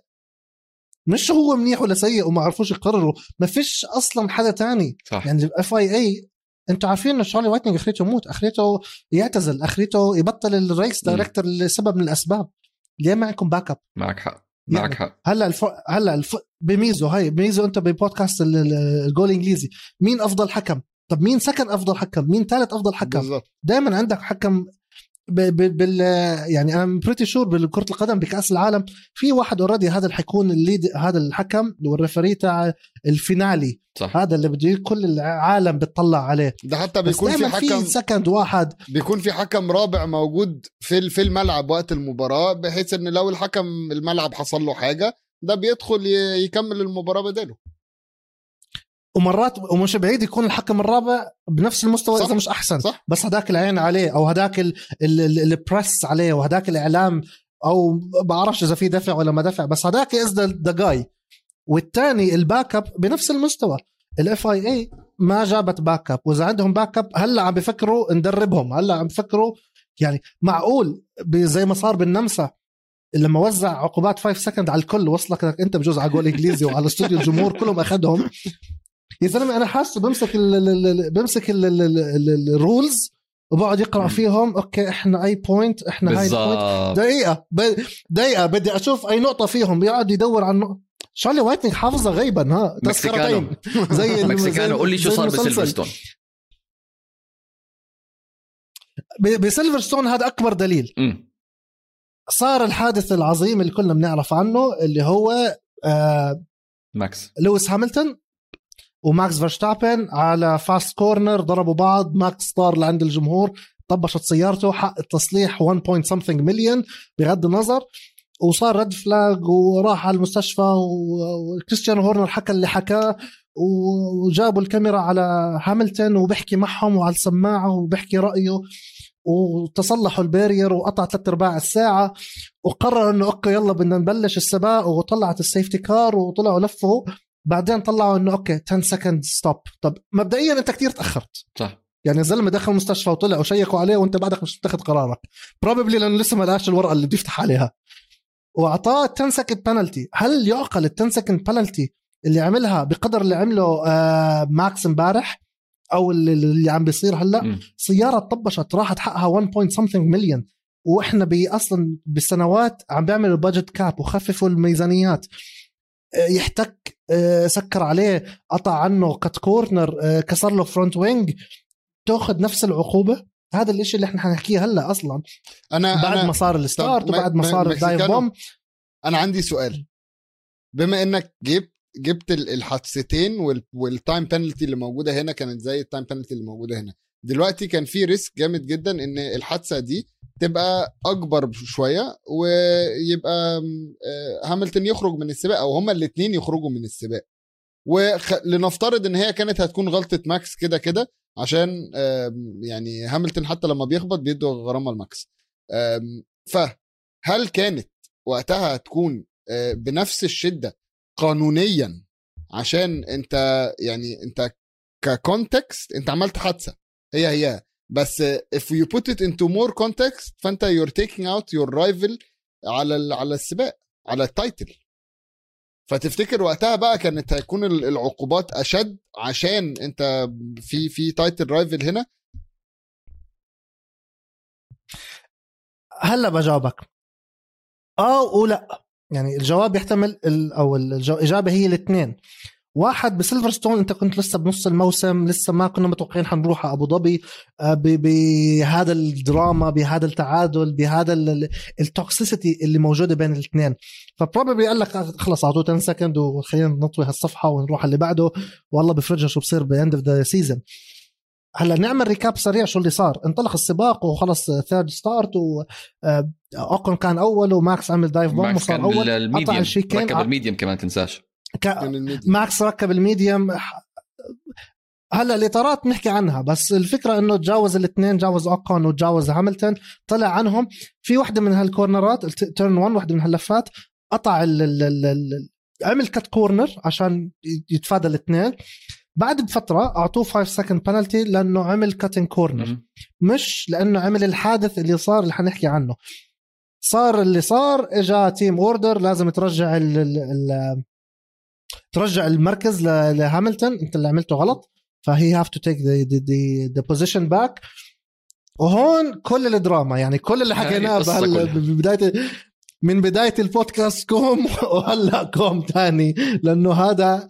مش هو منيح ولا سيء وما عرفوش يقرروا. ما فيش أصلا حدا تاني. صح. يعني ال FIA أنتوا عارفين انه شارلي وايتنج أخرته يموت. أخرته يعتزل أخرته يبطل ال race. director لسبب من الأسباب. ليه ما عندكم backup معك حق. يعني معك حق. هلا الف... هلا الف... بميزو هاي بميزو انت ببودكاست ال- ال- الجول الانجليزي. مين أفضل حكم؟ طب مين second أفضل حكم؟ مين ثالث أفضل حكم؟ دائما عندك حكم. بال يعني أنا pretty sure بالكرة القدم بكأس العالم في واحد already هذا اللي حيكون ال lead هذا الحكم وال referee تاع ال finale. صح. هذا اللي بده كل العالم بتطلع عليه. ده حتى بيكون في دائما في حكم second واحد. بيكون في حكم رابع موجود في في الملعب وقت المباراة بحيث إن لو الحكم الملعب حصل له حاجة ده بيدخل يكمل المباراة بداله. ومرات ومش بعيد يكون الحكم الرابع بنفس المستوى صح. اذا مش أحسن. صح. بس هداك العين عليه أو هداك ال- ال- ال- ال press عليه وهداك الإعلام أو بعرفش إذا في دفع ولا ما دفع. بس هداك is the guy والثاني ال backup بنفس المستوى. ال FIA ما جابت backup وإذا عندهم backup هلأ عم بفكروا ندربهم. هلأ عم بفكروا يعني معقول زي ما صار بالنمسا. لما وزع عقوبات 5 second على الكل وصلك أنت بجوز على جول إنجليزي وعلى استوديو الجمهور كلهم أخذهم. يا زلمة أنا حاسه بمسك ال بمسك ال- ال- ال- ال- ال rules وبقعد يقرأ فيهم. okay إحنا اي point إحنا هاي بالضبط. دقيقة دقيقة بدي أشوف أي نقطة فيهم. بيقعد يدور على النقطة. شارلي وايتنج حافظة غيبا ها. تذكرتين. زي ال- مكسيكانو زي- قول لي شو صار. بسيلفرستون. بسيلفرستون هذا أكبر دليل. مم. صار الحادث العظيم اللي كلنا بنعرف عنه اللي هو آه ماكس. لويس هاميلتون وماكس فيرستابن على fast corner ضربوا بعض. ماكس طار لعند الجمهور طبشت سيارته حق التصليح 1 point something مليون بغض النظر. وصار red flag وراح على المستشفى و- وكريستيان هورنر حكى اللي حكاه. وجابوا الكاميرا على هاملتون وبحكي معهم وعلى السماعة وبحكي رأيه. وتصلحوا ال barrier وقطع ثلاث أرباع الساعة. وقرر إنه okay يلا بدنا نبلش السباق. وطلعت ال safety car وطلعوا لفوا. بعدين طلعوا إنه okay 10 second stop طب مبدئيا أنت كتير تأخرت. صح. يعني الزلمه دخل المستشفى وطلع وشيكوا عليه وأنت بعدك مش متخذ قرارك. probably لأنه لسه ما لقاش الورقة اللي بده يفتح عليها. وأعطاه 10 second penalty هل يعقل ال 10 second penalty اللي عملها بقدر اللي عمله آه ماكس امبارح أو اللي, اللي عم بيصير هلأ؟ مم. سيارة طبشت راحت حقها 1 point something مليون وإحنا بي أصلا بالسنوات عم بيعملوا budget cap وخففوا الميزانيات. يحتك آه، سكر عليه قطع عنه cut corner آه، كسر له front wing تاخذ نفس العقوبة. هذا الإشي اللي إحنا حنحكيه هلأ أصلا. أنا بعد أنا ما صار ال start وبعد ما صار ال dive bomb أنا عندي سؤال. بما إنك جبت جبت ال- الحادثتين وال- وال time penalty اللي موجودة هنا كانت زي ال time penalty اللي موجودة هنا. دلوقتي كان في risk جامد جدا إن الحادثة دي تبقى أكبر شوية ويبقى آه، هاملتون يخرج من السباق أو هما الاثنين يخرجوا من السباق. ولنفترض إن هي كانت هتكون غلطة ماكس كده كده عشان يعني هاملتون حتى لما بيخبط بيدوا غرامة لماكس. فهل كانت وقتها هتكون آه، بنفس الشدة قانونيا عشان أنت يعني أنت ك context أنت عملت حادثة هي هي بس if you put it into more context فأنت you're taking out your rival على على السباق على ال title فتفتكر وقتها بقى كانت هيكون ال- العقوبات أشد عشان أنت في في title rival هنا؟ هلا بجاوبك آه ولا. يعني الجواب يحتمل أو الاجابه هي الاثنين واحد بسيلفرستون انت كنت لسه بنص الموسم لسه ما كنا متوقعين حنروح على أبو ظبي. آه، بهذا الدراما بهذا التعادل بهذا ال- ال- ال toxicity اللي موجودة بين الاثنين. ف probably قال لك آه، خلص أعطوه 10 second وخلينا نطوي هالصفحة ونروح على اللي بعده. والله بفرجها شو بصير ب end of the season هلأ نعمل recap سريع شو اللي صار. انطلق السباق وخلص third start و آه، اوكن كان أول وماكس عمل dive bomb وصار أول. قطع ال chicane ركب ال medium كمان تنساش. ال medium ماكس ركب ال medium هلا الإطارات نحكي عنها بس الفكرة إنه تجاوز الاثنين جاوز أوكون وتجاوز هاملتون. طلع عنهم في وحده من هال corner ات turn 1 وحده من هاللفات قطع ال ال ال ال عمل cut corner عشان يتفادى الاثنين. بعد بفترة أعطوه 5 second penalty لأنه عمل cutting corner. مش لأنه عمل الحادث اللي صار اللي حنحكي عنه. صار اللي صار إجا team order لازم ترجع ال ال ال ترجع المركز لهاملتون انت اللي عملته غلط. ف he have to take the position back وهون كل الدراما يعني كل اللي حكيناه بهال-. ببدايه من بداية البودكاست كوم وهلأ كوم تاني. لأنه هذا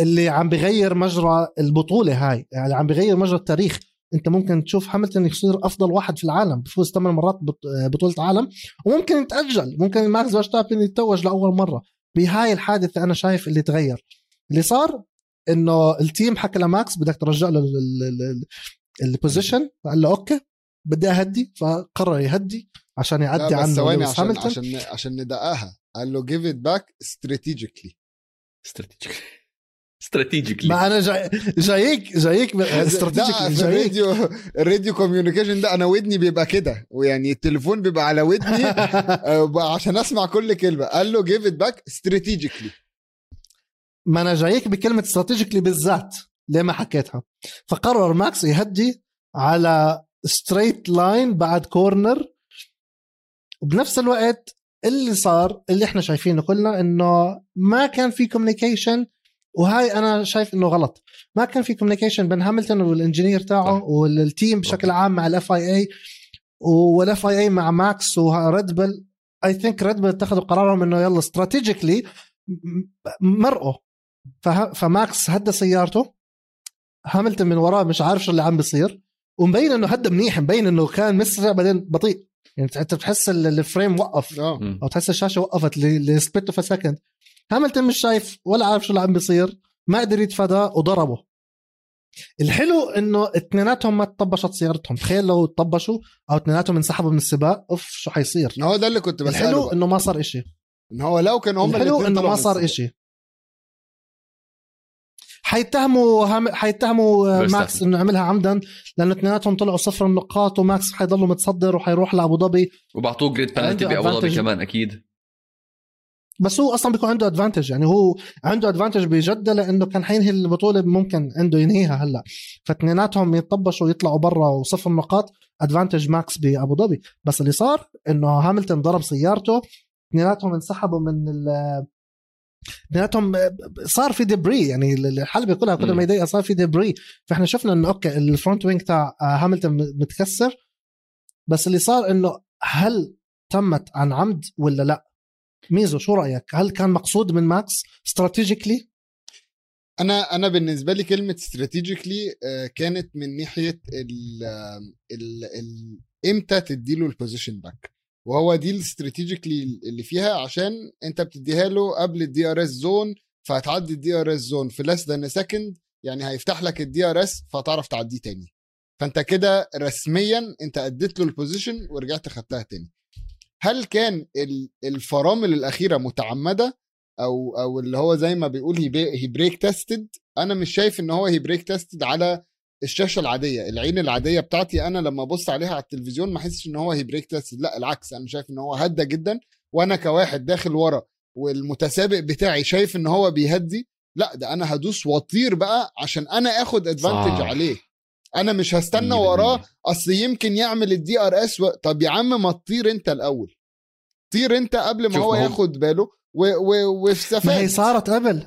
اللي عم بغير مجرى البطولة هاي. يعني عم بغير مجرى التاريخ. انت ممكن تشوف هاملتون يصير أفضل واحد في العالم بفوز ثمان مرات بط- بطولة عالم. وممكن يتأجل. ممكن ماكس فيرستابن يتوج لأول مرة. بهاي الحادثة أنا شايف اللي تغير. اللي صار إنه ال team حكى لماكس بدك ترجع له ال position قال له okay بدي أهدي. فقرر يهدي عشان يعدي عنه ثواني عشان هاملتون. عشان عشان ندققها. قال له give it back strategically. strategic strategically ما أنا جاي جايك جايك ده strategic في جايك. الراديو ال radio communication ده أنا ودني بيبقى كده. ويعني التليفون بيبقى على ودني. آه، عشان أسمع كل كلمة. قال له give it back strategically. ما أنا جايك بكلمة strategically بالذات. ليه ما حكيتها؟ فقرر ماكس يهدي على straight line بعد corner وبنفس الوقت اللي صار اللي إحنا شايفينه كلنا إنه ما كان في communication وهاي أنا شايف إنه غلط. ما كان في communication بين هاملتون وال engineer تاعه. وال team بشكل عام مع ال FIA وال FIA مع ماكس و Red Bull I think Red Bull اتخذوا قرارهم إنه يلا strategically مرقوا. فماكس هدى سيارته. هاملتون من وراه مش عارف شو اللي عم بيصير. ومبين إنه هدى منيح مبين إنه كان مسرع بعدين بطيء. يعني انت بتحس ال- ال frame وقف. مم. أو تحس الشاشة وقفت ل split of second هاملتون مش شايف ولا عارف شو اللي عم بيصير ما قدر يتفاداه وضربه الحلو إنه اثنيناتهم ما تطبشت سيارتهم تخيل لو تطبشوا أو اثنيناتهم انسحبوا من السباق أوف شو حيصير هو ده اللي كنت بسأله الحلو. إنه ما صار إشي إن هو لو كان هم الحلو إنه ما صار. إشي حيتهموا هم... حيتهموا آه،. ماكس إنه عملها عمدا لأنه اثنيناتهم طلعوا صفر النقاط وماكس حيضله متصدر وحيروح لأبو ظبي وبعطوه grid penalty بأبو ظبي. كمان أكيد بس هو أصلا بيكون عنده advantage يعني هو عنده advantage بجدة لأنه كان حينهي البطولة ممكن عنده ينهيها هلأ. فاثنيناتهم يطبشوا ويطلعوا برا وصفر النقاط advantage ماكس بأبو ظبي. بس اللي صار إنه هاملتون ضرب سيارته اثنيناتهم انسحبوا من ال اثنيناتهم صار في debris يعني الحلبة كلها كل. ما يضيق صار في debris فإحنا شفنا إنه okay ال front wing تاع هاملتون متكسر. بس اللي صار إنه هل تمت عن عمد ولا لأ؟ ميزو شو رأيك؟ هل كان مقصود من ماكس strategically أنا أنا بالنسبة لي كلمة strategically كانت من ناحية ال ال ال إمتى تديله ال position back وهو دي ال strategically اللي فيها عشان أنت بتديها له قبل ال DRS zone فهتعدي ال DRS zone في less than second يعني هيفتح لك ال DRS فهتعرف تعديه تاني. فأنت كده رسميا أنت أديت له ال position ورجعت خدتها تاني. هل كان الفرامل الأخيرة متعمدة؟ أو أو اللي هو زي ما بيقول هي brake tested أنا مش شايف إن هو هي brake tested على الشاشة العادية العين العادية بتاعتي أنا لما أبص عليها على التلفزيون ما أحسش إن هو هي brake tested لا العكس أنا شايف إن هو هدى جدا. وأنا كواحد داخل ورا والمتسابق بتاعي شايف إن هو بيهدي لا ده أنا هدوس وأطير بقى عشان أنا آخد advantage عليه. أنا مش هستنى وراه اصل يمكن يعمل ال DRS و... طب يا عم ما تطير انت الأول. طير انت قبل ما هو ياخد باله واستفاد. ما هي صارت قبل.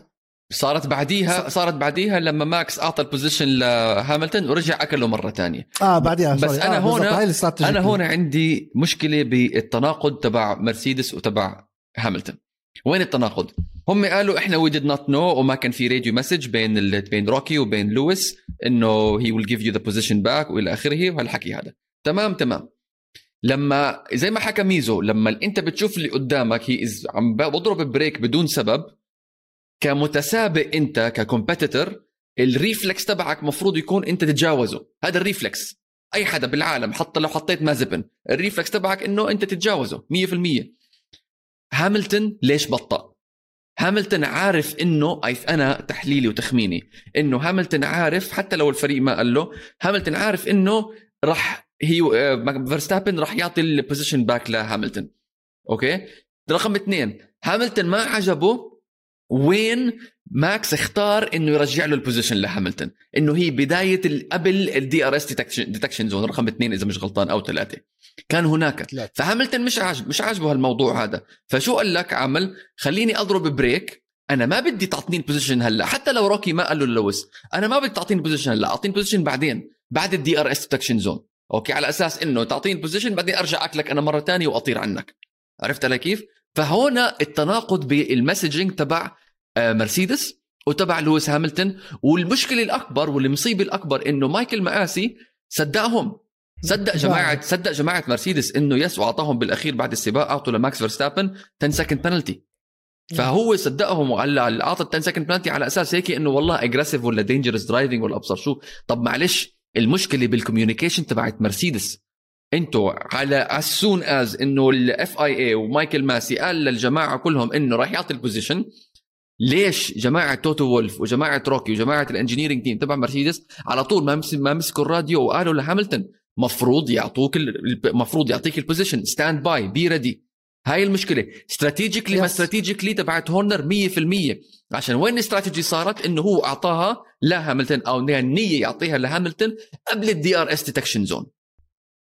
صارت بعديها صارت بعديها لما ماكس أعطى ال position لهاملتون ورجع أكله مرة ثانية آه بعديها بس. أنا آه هنا أنا هنا عندي مشكلة بالتناقض تبع مرسيدس وتبع هاملتون. وين التناقض؟ هم قالوا إحنا we did not know وما كان في radio message بين ال... بين روكي وبين لويس إنه he will give you the position back وإلى آخره وهالحكي هذا. تمام تمام. لما زي ما حكى ميزو لما أنت بتشوف اللي قدامك هي عم بضرب brake بدون سبب كمتسابق أنت ك competitor ال reflex تبعك مفروض يكون أنت تتجاوزه. هذا ال reflex أي حدا بالعالم حتى لو حطيت مازبن ال reflex تبعك إنه أنت تتجاوزه 100% هاملتون ليش بطأ؟ هاملتون عارف إنه أنا تحليلي وتخميني إنه هاملتون عارف حتى لو الفريق ما قال له هاملتون عارف إنه راح هي فيرستابن راح يعطي ال position back لهاملتون. أوكي؟ رقم اثنين هاملتون ما عجبه وين ماكس اختار إنه يرجع له ال position لهاملتون إنه هي بداية قبل ال DRS detection zone رقم اثنين إذا مش غلطان أو ثلاثة. كان هناك. فهاملتون مش عاجب مش عاجبه هالموضوع هذا. فشو قال لك؟ عمل خليني أضرب brake أنا ما بدي تعطيني ال position هلأ. حتى لو روكي ما قال له لويس أنا ما بدي تعطيني ال position هلأ. أعطيني ال position بعدين بعد ال DRS detection zone أوكي؟ على أساس إنه تعطيني ال position بعدين أرجع اكلك أنا مرة ثانية وأطير عنك. عرفت علي كيف؟ فهنا التناقض بال messaging تبع آه، مرسيدس وتبع لويس هاملتون. والمشكلة الأكبر والمصيبة الأكبر إنه مايكل ماسي صدقهم. صدق جماعة صدق جماعة مرسيدس إنه yes وأعطاهم بالأخير بعد السباق أعطوا لماكس فيرستابن 10 second penalty فهو صدقهم وقال أعطى 10 second penalty على أساس هيك إنه والله aggressive ولا dangerous driving ولا أبصر شو. طب معلش المشكلة بال communication تبعت مرسيدس. إنتوا على as soon as إنه ال FIA ومايكل ماسي قال للجماعة كلهم إنه راح يعطي ال position ليش جماعة توتو وولف وجماعة روكي وجماعة ال engineering team تبع مرسيدس على طول ما ما مسكوا الراديو وقالوا لهاملتون؟ مفروض يعطوك المفروض يعطيك ال position stand by be ready هاي المشكلة. strategically ما strategically تبعت هورنر 100% عشان وين الاستراتيجي صارت؟ إنه هو أعطاها لهاملتون أو النية يعطيها لهاملتون قبل ال DRS detection zone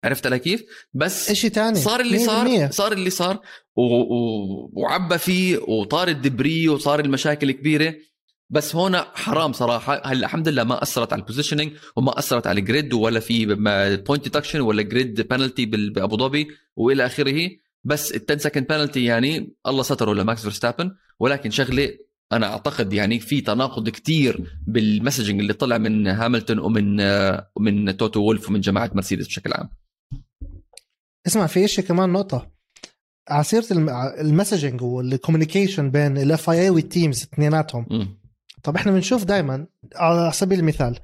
عرفت علي كيف؟ بس شيء ثاني صار اللي صار؟ صار اللي صار. و... و... وعبى فيه وطار ال debris وصار المشاكل كبيرة. بس هون حرام صراحة. هلا الحمد لله ما أثرت على ال positioning وما أثرت على ال grid ولا في point deduction ولا grid penalty بأبو ظبي وإلى آخره. بس ال 10 second penalty يعني الله ستره لماكس فيرستابن. ولكن شغلة أنا أعتقد يعني في تناقض كتير بال messaging اللي طلع من هاملتون ومن ومن توتو وولف ومن جماعة مرسيدس بشكل عام. اسمع في شيء كمان نقطة. ع سيرة ال messaging وال communication بين ال FIA وال teams اثنيناتهم طب إحنا بنشوف دائما على سبيل المثال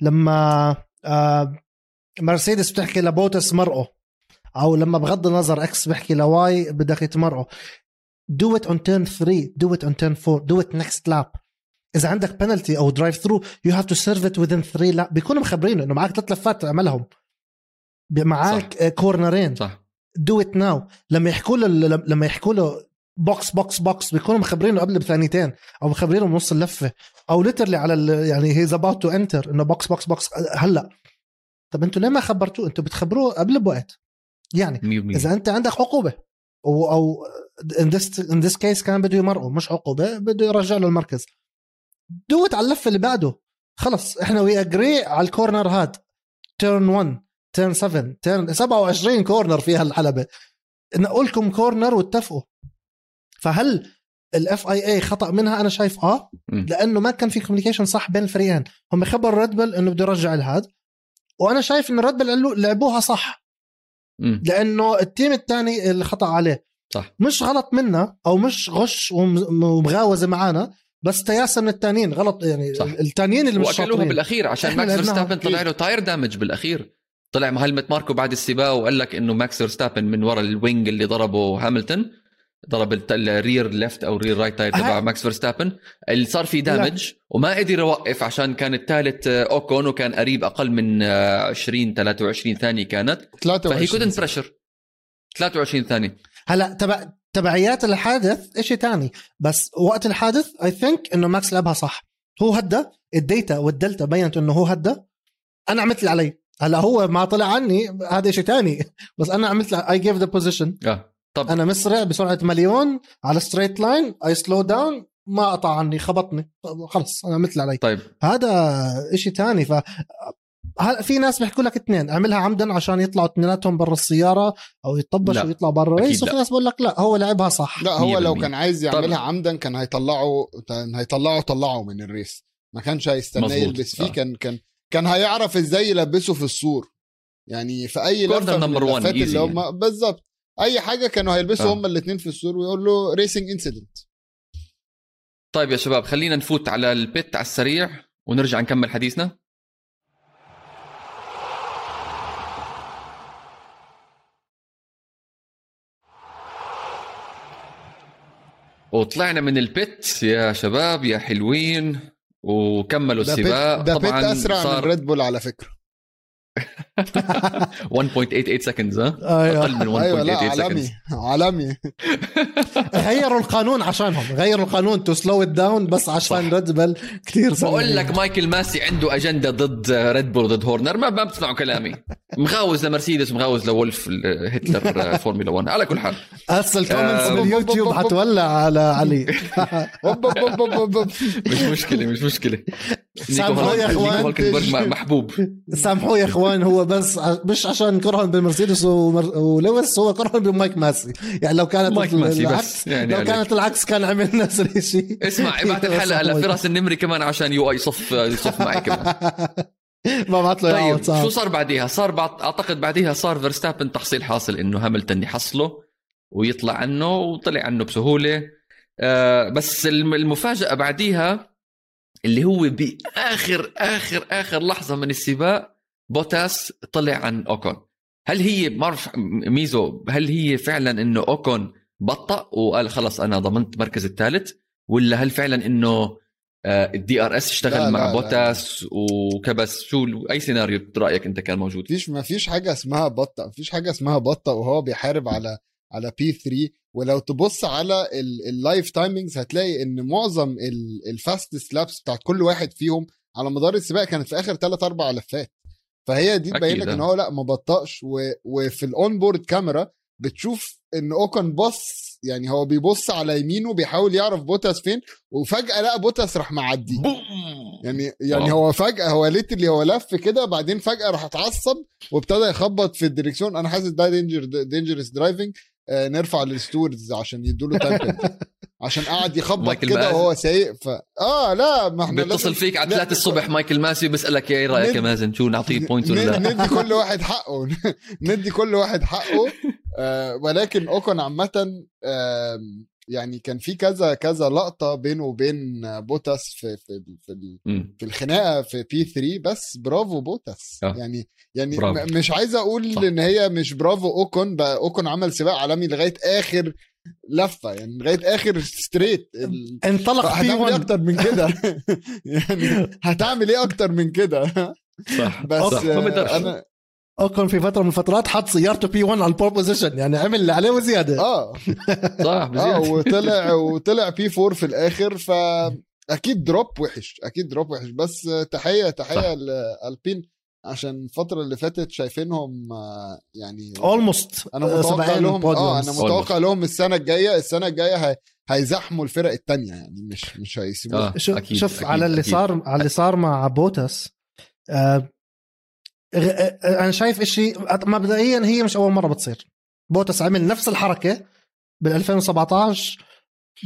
لما آه، مرسيدس بتحكي لبوتس مرقه أو لما بغض النظر X بحكي ل Y بدك يتمرقوا do it on turn 3 do it on turn 4 do it next lap إذا عندك بنالتي أو drive through you have to serve it within 3 lap بيكونوا مخبرينه إنه معك ثلاث لفات تعملهم معك صح. كورنرين صح. do it now لما يحكوا له لما يحكوا له box box box بيكونوا مخبرينه قبل بثانيتين أو مخبرينه بنص اللفة أو literally على يعني he's about to enter إنه box box box هلأ. طب أنتوا ليه ما خبرتوه؟ أنتوا بتخبروه قبل بوقت. يعني إذا أنت عندك عقوبة أو أو in this in this case كان بده يمرقه مش عقوبة بده يرجع له المركز. do it على اللفة اللي بعده. خلص إحنا we agree على ال corner هاد. turn 1 turn 7 turn 27 corner في هالحلبة. نقول لكم corner واتفقوا. فهل ال FIA خطأ منها؟ أنا شايف آه. لأنه ما كان في communication صح بين الفريقين. هم خبروا ريد بل إنه بده يرجع الهاد. وأنا شايف انه ريد بل لعبوها صح. لأنه ال team الثاني اللي خطأ عليه. صح. مش غلط منا أو مش غش وم- ومغاوزة معانا بس تياسة من الثانيين غلط يعني صح. الثانيين اللي مش شاطرين. بالأخير عشان ماكس فيرستابن طلع له tyre damage بالأخير. طلع مع هلمت ماركو بعد السباق وقال لك إنه ماكس فيرستابن من ورا ال wing اللي ضربه هاملتون ضرب ال rear left أو rear right tyre تبع ماكس فيرستابن. اللي صار في damage وما قدر يوقف عشان كان الثالث آه، أوكون وكان قريب أقل من آه، 20 23 ثانية كانت. فهي 23 couldn't pressure 23 ثانية. هلا تبع تبعيات الحادث شيء تاني. بس وقت الحادث I think إنه ماكس لعبها صح. هو هدى ال data وال delta بينت إنه هو هدى. أنا عملت اللي علي. هلا هو ما طلع عني هذا شيء تاني. بس أنا عملت I give the position طب أنا مسرع بسرعة مليون على straight line I slow down ما قطع عني خبطني خلص أنا عملت اللي علي طيب هذا إشي تاني ف في ناس بيحكوا لك اثنين اعملها عمدا عشان يطلعوا اثنيناتهم برا السيارة أو يطبشوا لا. ويطلعوا برا ال race وفي. ناس بقول لك لا هو لعبها صح لا هو لو 100%. كان عايز يعملها طب- عمدا كان هيطلعه كان هيطلعه طلعه من ال race ما كانش هيستناه. يلبس فيه آه. كان كان كان هيعرف إزاي يلبسه في السور يعني في أي لفة من اللي هم يعني. بالظبط اي حاجة كانوا هيلبسوا آه. هم الاثنين في السور ويقول له racing incident طيب يا شباب خلينا نفوت على ال pit على السريع ونرجع نكمل حديثنا. وطلعنا من ال pit يا شباب يا حلوين وكملوا ده pit السباق. ده pit طبعا أسرع من صار ريد بول على فكرة. 1.88 seconds ها أيوه أقل من 1.88 أيوه لا seconds عالمي عالمي غيروا القانون عشانهم. غيروا القانون to slow it down بس عشان. ريد بل كثير بقول لك مايكل ماسي عنده أجندة ضد ريد بول ضد هورنر. ما بتسمعوا كلامي. مغاوز لمرسيدس ومغاوز لولف هتلر فورمولا 1 على كل حال. هسه ال comments آه. باليوتيوب حتولع على علي. مش مشكلة مش مشكلة. نيكو سامحوا يا م- محبوب. سامحوه يا إخوان هو بس مش عشان كرهن بمرسيدس ومر... ولويس هو كرهن بمايك ماسي. يعني لو كانت مايك ماسي العكس بس يعني لو. كانت العكس كان عمل نفس الشيء اسمع ابعت الحلقة لفراس النمري كمان عشان يو آي يصف يصف معي كمان ما بعت له طيب واتساب. شو صار بعديها؟ صار بعد أعتقد بعديها صار فيرستابن تحصيل حاصل إنه هاملتون يحصله ويطلع عنه وطلع عنه بسهولة آه بس الم- المفاجأة بعديها اللي هو باخر اخر آخر لحظة من السباق بوتاس طلع عن أوكون هل هي ما ميزو هل هي فعلا إنه أوكون بطأ وقال خلص أنا ضمنت المركز الثالث ولا هل فعلا إنه ال DRS لا، اشتغل لا، مع لا. بوتاس وكبس شو اي سيناريو برأيك أنت كان موجود مفيش مفيش حاجة اسمها بطأ مفيش حاجة اسمها بطأ وهو بيحارب على على P 3 ولو تبص على ال live timings هتلاقي إن معظم ال fastest laps بتاعت كل واحد فيهم على مدار السباق كانت في آخر 3 4 لفات فهي دي تبين لك آه. ان هو لأ ما بطأش. وفي ال onboard camera بتشوف إن أوكون بص يعني هو بيبص على يمينه بيحاول يعرف بوتاس فين وفجأة لقى بوتاس راح معديه بوم! يعني يعني. هو فجأة هو literally هو لف كده بعدين فجأة راح اتعصب وابتدى يخبط في الدريكسيون. أنا حاسس ده danger dangerous driving نرفع لل stewards عشان يدوا له time عشان قاعد يخبط كده. وهو سايق ف آه لا ما إحنا بيتصل فيك على لا، 3 الصبح مايكل ماسي بيسالك إيه رأيك يا مازن؟ شو نعطيه point ولا لا? ندي كل واحد حقه. ندي كل واحد حقه. آه ولكن اوكون عامة آه يعني كان في كذا كذا لقطة بينه وبين بوتاس في في في. في الخناقة في P 3 بس برافو بوتاس آه. يعني يعني برافو. مش عايز أقول صح. إن هي مش برافو أوكون بقى أوكون عمل سباق عالمي لغاية آخر لفة يعني لغاية آخر straight ال... انطلق في هتعمل إيه 1 أكتر من كده يعني هتعمل إيه أكتر من كده صح بس صح آه، أنا أوكون في فترة من الفترات حط سيارته P 1 على ال pole position يعني عمل اللي عليه وزيادة آه صح آه بزيادة. وطلع وطلع P 4 في الآخر ف أكيد drop وحش أكيد drop وحش بس تحية تحية ل Alpine عشان الفترة اللي فاتت شايفينهم آه، يعني almost أنا متوقع لهم آه أنا متوقع Almost. لهم السنة الجاية السنة الجاية هي... هيزحموا الفرق التانية يعني مش مش هيسيبوها آه. شوف أكيد، شوف أكيد، على اللي أكيد. صار على اللي صار مع بوتس آه آه، أنا شايف إشي مبدئيا هي مش أول مرة بتصير. بوتس عمل نفس الحركة بال 2017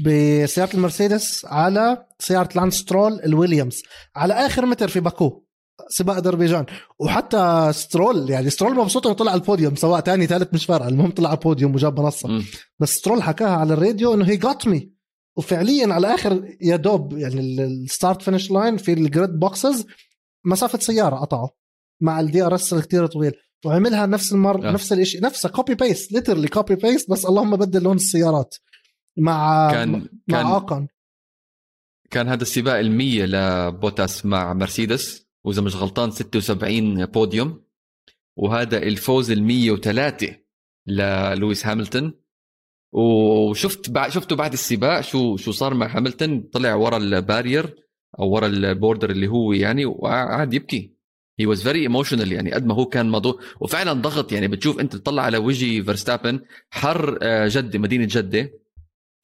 بسيارة المرسيدس على سيارة لانس سترول الويليامز. على آخر متر في باكو سباق أذربيجان. وحتى سترول يعني سترول مبسوط إنه طلع على البوديوم سواء ثاني ثالث مش فارقة المهم طلع على البوديوم وجاب منصة. مم. بس سترول حكاها على الراديو إنه he got me وفعليا على آخر يا دوب يعني ال- ال start finish line في ال grid boxes مسافة سيارة قطعوا مع ال DRS كثير طويل وعملها نفس المر آه. نفس الشيء نفسها copy paste literally copy paste بس اللهم بدل لون السيارات. مع كان مع كان أوكون كان هذا السباق المية لبوتاس مع مرسيدس وإذا مش غلطان 76 بوديوم وهذا الفوز ال 103 للويس هاملتون. وشفت بعد شفته بعد السباق شو شو صار مع هاملتون؟ طلع ورا ال barrier أو ورا ال border اللي هو يعني وقعد يبكي. he was very emotional يعني قد ما هو كان موضوع وفعلا ضغط يعني بتشوف أنت تطلع على وجه فيرستابن حر آه، جده مدينة جدة.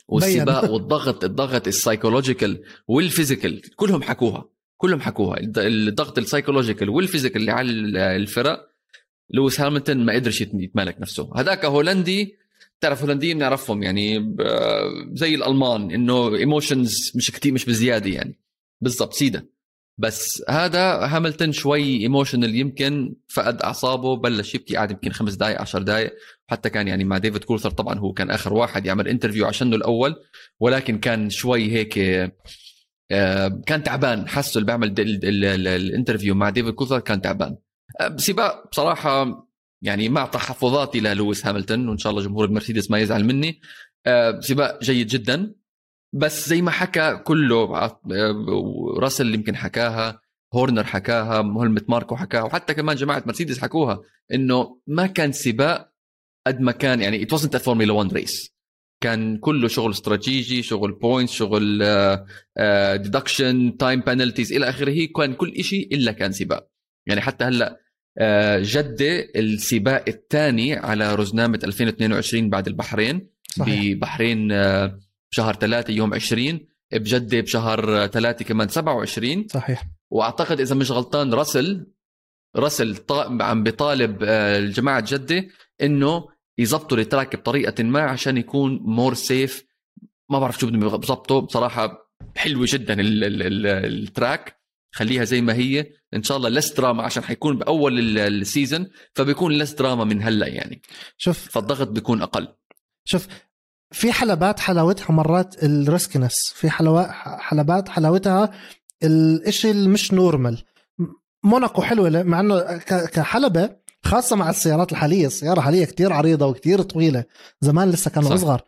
والسباق والضغط الضغط ال psychological وال physical كلهم حكوها كلهم حكوها. الض- الضغط ال psychological وال physical اللي على ال- الفرق. لويس هاملتون ما قدرش يت- يتمالك نفسه. هذاك هولندي تعرف هولنديين بنعرفهم يعني زي الألمان إنه emotions مش كتير مش بزيادة يعني. بالضبط سيدة بس هذا هاملتون شوي emotional يمكن فقد أعصابه بلش يبكي قعد يمكن خمس دقائق عشر دقائق حتى كان يعني مع ديفيد كولتارد طبعا هو كان آخر واحد يعمل interview عشانه الأول ولكن كان شوي هيك آه، كان تعبان. حسه اللي بيعمل ال- ال- ال- ال interview مع ديفيد كولتارد كان تعبان. آه، سباق بصراحة يعني مع تحفظاتي للويس هاملتون وإن شاء الله جمهور المرسيدس ما يزعل مني. آه، سباق جيد جدا. بس زي ما حكى كله راسل يمكن حكاها هورنر حكاها هلمت ماركو حكاها وحتى كمان جماعة مرسيدس حكوها إنه ما كان سباق قد ما كان يعني it wasn't a Formula 1 race كان كله شغل استراتيجي شغل points شغل deduction time penalties إلى آخره كان كل شيء إلا كان سباق. يعني حتى هلأ آه، جده السباق الثاني على رزنامة 2022 بعد البحرين صحيح. ببحرين آه، بشهر ثلاثة يوم 20 بجده بشهر ثلاثة كمان 27 صحيح. وأعتقد إذا مش غلطان راسل راسل عم بيطالب آه، الجماعة جده إنه يظبطوا ال track بطريقة ما عشان يكون more safe. ما بعرف شو بدهم يظبطوا بصراحة حلوة جدا ال- ال- ال- ال track. خليها زي ما هي. إن شاء الله less drama عشان حيكون بأول ال- ال season فبيكون less drama من هلأ يعني. شوف. فالضغط بيكون أقل. شوف في حلبات حلاوتها مرات ال riskiness في حلوات حلبات حلاوتها الإشي المش normal موناكو حلوة مع إنه ك- كحلبة خاصة مع السيارات الحالية السيارة الحالية كتير عريضة وكتير طويلة زمان لسه كانوا صح. اصغر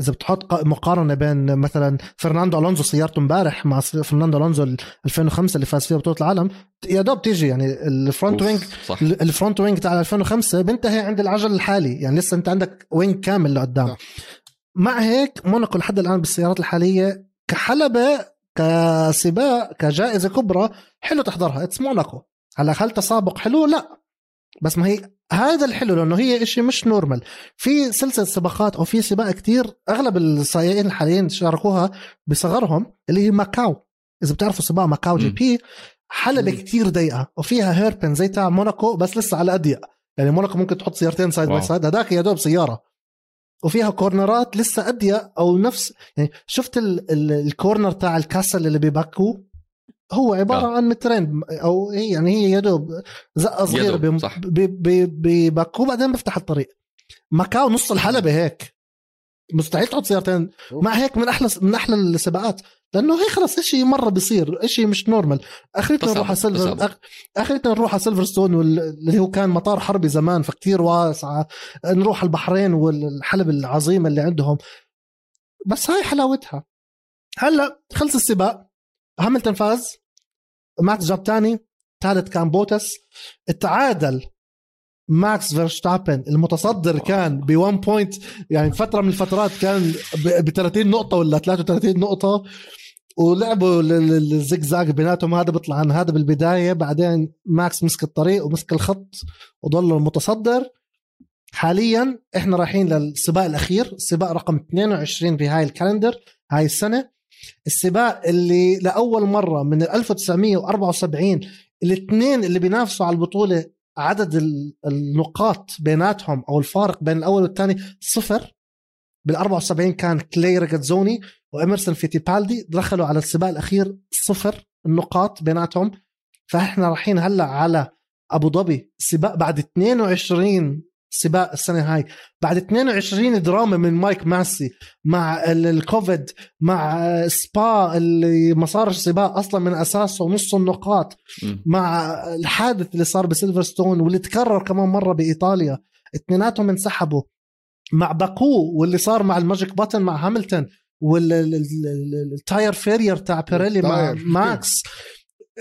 إذا بتحط مقارنة بين مثلا فرناندو ألونزو سيارته امبارح مع فرناندو ألونزو ال 2005 اللي فاز فيها بطولة العالم يا دوب تيجي يعني ال front wing صح ال- ال front wing تاع 2005 بينتهي عند العجل الحالي يعني لسه أنت عندك wing كامل لقدام صح. مع هيك موناكو لحد الآن بالسيارات الحالية كحلبة كسباق كجائزة كبرى حلو تحضرها. it's موناكو هلا هل تسابق حلو؟ لا. بس ما هي هذا الحلو لأنه هي إشي مش normal في سلسلة سباقات أو في سباق كتير أغلب السائقين الحاليين شاركوها بصغرهم اللي هي ماكاو. إذا بتعرفوا سباق ماكاو GP حلبة. كتير ضيقة وفيها hairpin زي تاع موناكو بس لسه على اضيق يعني موناكو ممكن تحط سيارتين side by. side هذاك يا دوب سيارة. وفيها corner ات لسه اضيق أو نفس يعني شفت ال ال ال corner تاع ال castle اللي بباكو؟ هو عبارة آه. عن مترين أو هي يعني هي يا دوب زقة صغيرة بباكو بعدين بفتح الطريق. ماكاو نص الحلبة هيك. مستحيل تحط سيارتين. مع هيك من أحلى من أحلى السباقات. لأنه هي خلص شيء مرة بيصير شيء مش normal اخرتنا نروح على سيلفر. أخ- اخرتنا نروح على سيلفر ستون وال- اللي هو كان مطار حربي زمان فكتير واسعة. نروح على البحرين والحلبة العظيمة اللي عندهم. بس هاي حلاوتها. هلأ خلص السباق. هاملتون فاز. ماكس جاب تاني. ثالث كان بوتس. تعادل. ماكس فيرستابن المتصدر كان ب 1 point يعني فترة من الفترات كان ب 30 نقطة ولا 33 نقطة ولعبوا ال- ال- الزقزاق بيناتهم. هذا بيطلع عن هذا بالبداية. بعدين ماكس مسك الطريق ومسك الخط وضل المتصدر. حاليا إحنا رايحين للسباق الأخير. السباق رقم 22 في هاي ال calendar هاي السنة. السباق اللي لأول مرة من 1974 الاثنين اللي بينافسوا على البطولة عدد ال- النقاط بيناتهم أو الفارق بين الأول والثاني صفر. بال 74 كان كلي ريجاتزوني واميرسون فيتيبالدي دخلوا على السباق الأخير صفر النقاط بيناتهم. فإحنا رايحين هلأ على أبو ظبي سباق بعد 22 سباق السنة هاي. بعد 22 دراما من مايكل ماسي مع ال- الكوفيد مع سبا اللي ما صارش سباق أصلا من أساسه نص النقاط. مع الحادث اللي صار بسيلفرستون واللي تكرر كمان مرة بإيطاليا. اثنيناتهم انسحبوا. مع باكو واللي صار مع ال magic button مع هاملتون وال tyre failure تاع بيريلي مع. ماكس.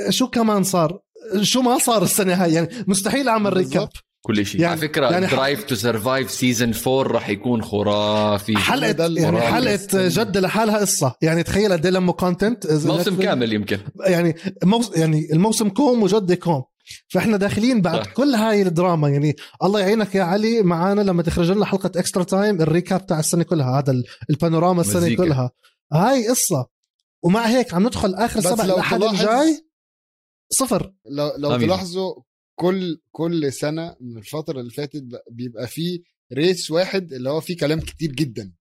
شو كمان صار؟ شو ما صار السنة هاي؟ يعني مستحيل أعمل recap. كل شيء. يعني- على فكرة يعني Drive to Survive season 4 راح يكون خرافي. حلقه يعني حلقة جد لحالها قصة. يعني تخيل قد إيه لموا content موسم كامل يمكن. يعني موس يعني الموسم كوم وجد كوم. فإحنا داخلين بعد صح. كل هاي الدراما. يعني الله يعينك يا علي معانا لما تخرج لنا حلقة extra time ال recap تاع السنة كلها هذا ال- البانوراما السنة مزيكا. كلها. هاي قصة. ومع هيك عم ندخل آخر لو الاحد الجاي. صفر. لو لو. تلاحظوا كل كل سنة من الفترة اللي فاتت بيبقى فيه race واحد اللي هو فيه كلام كتير جدا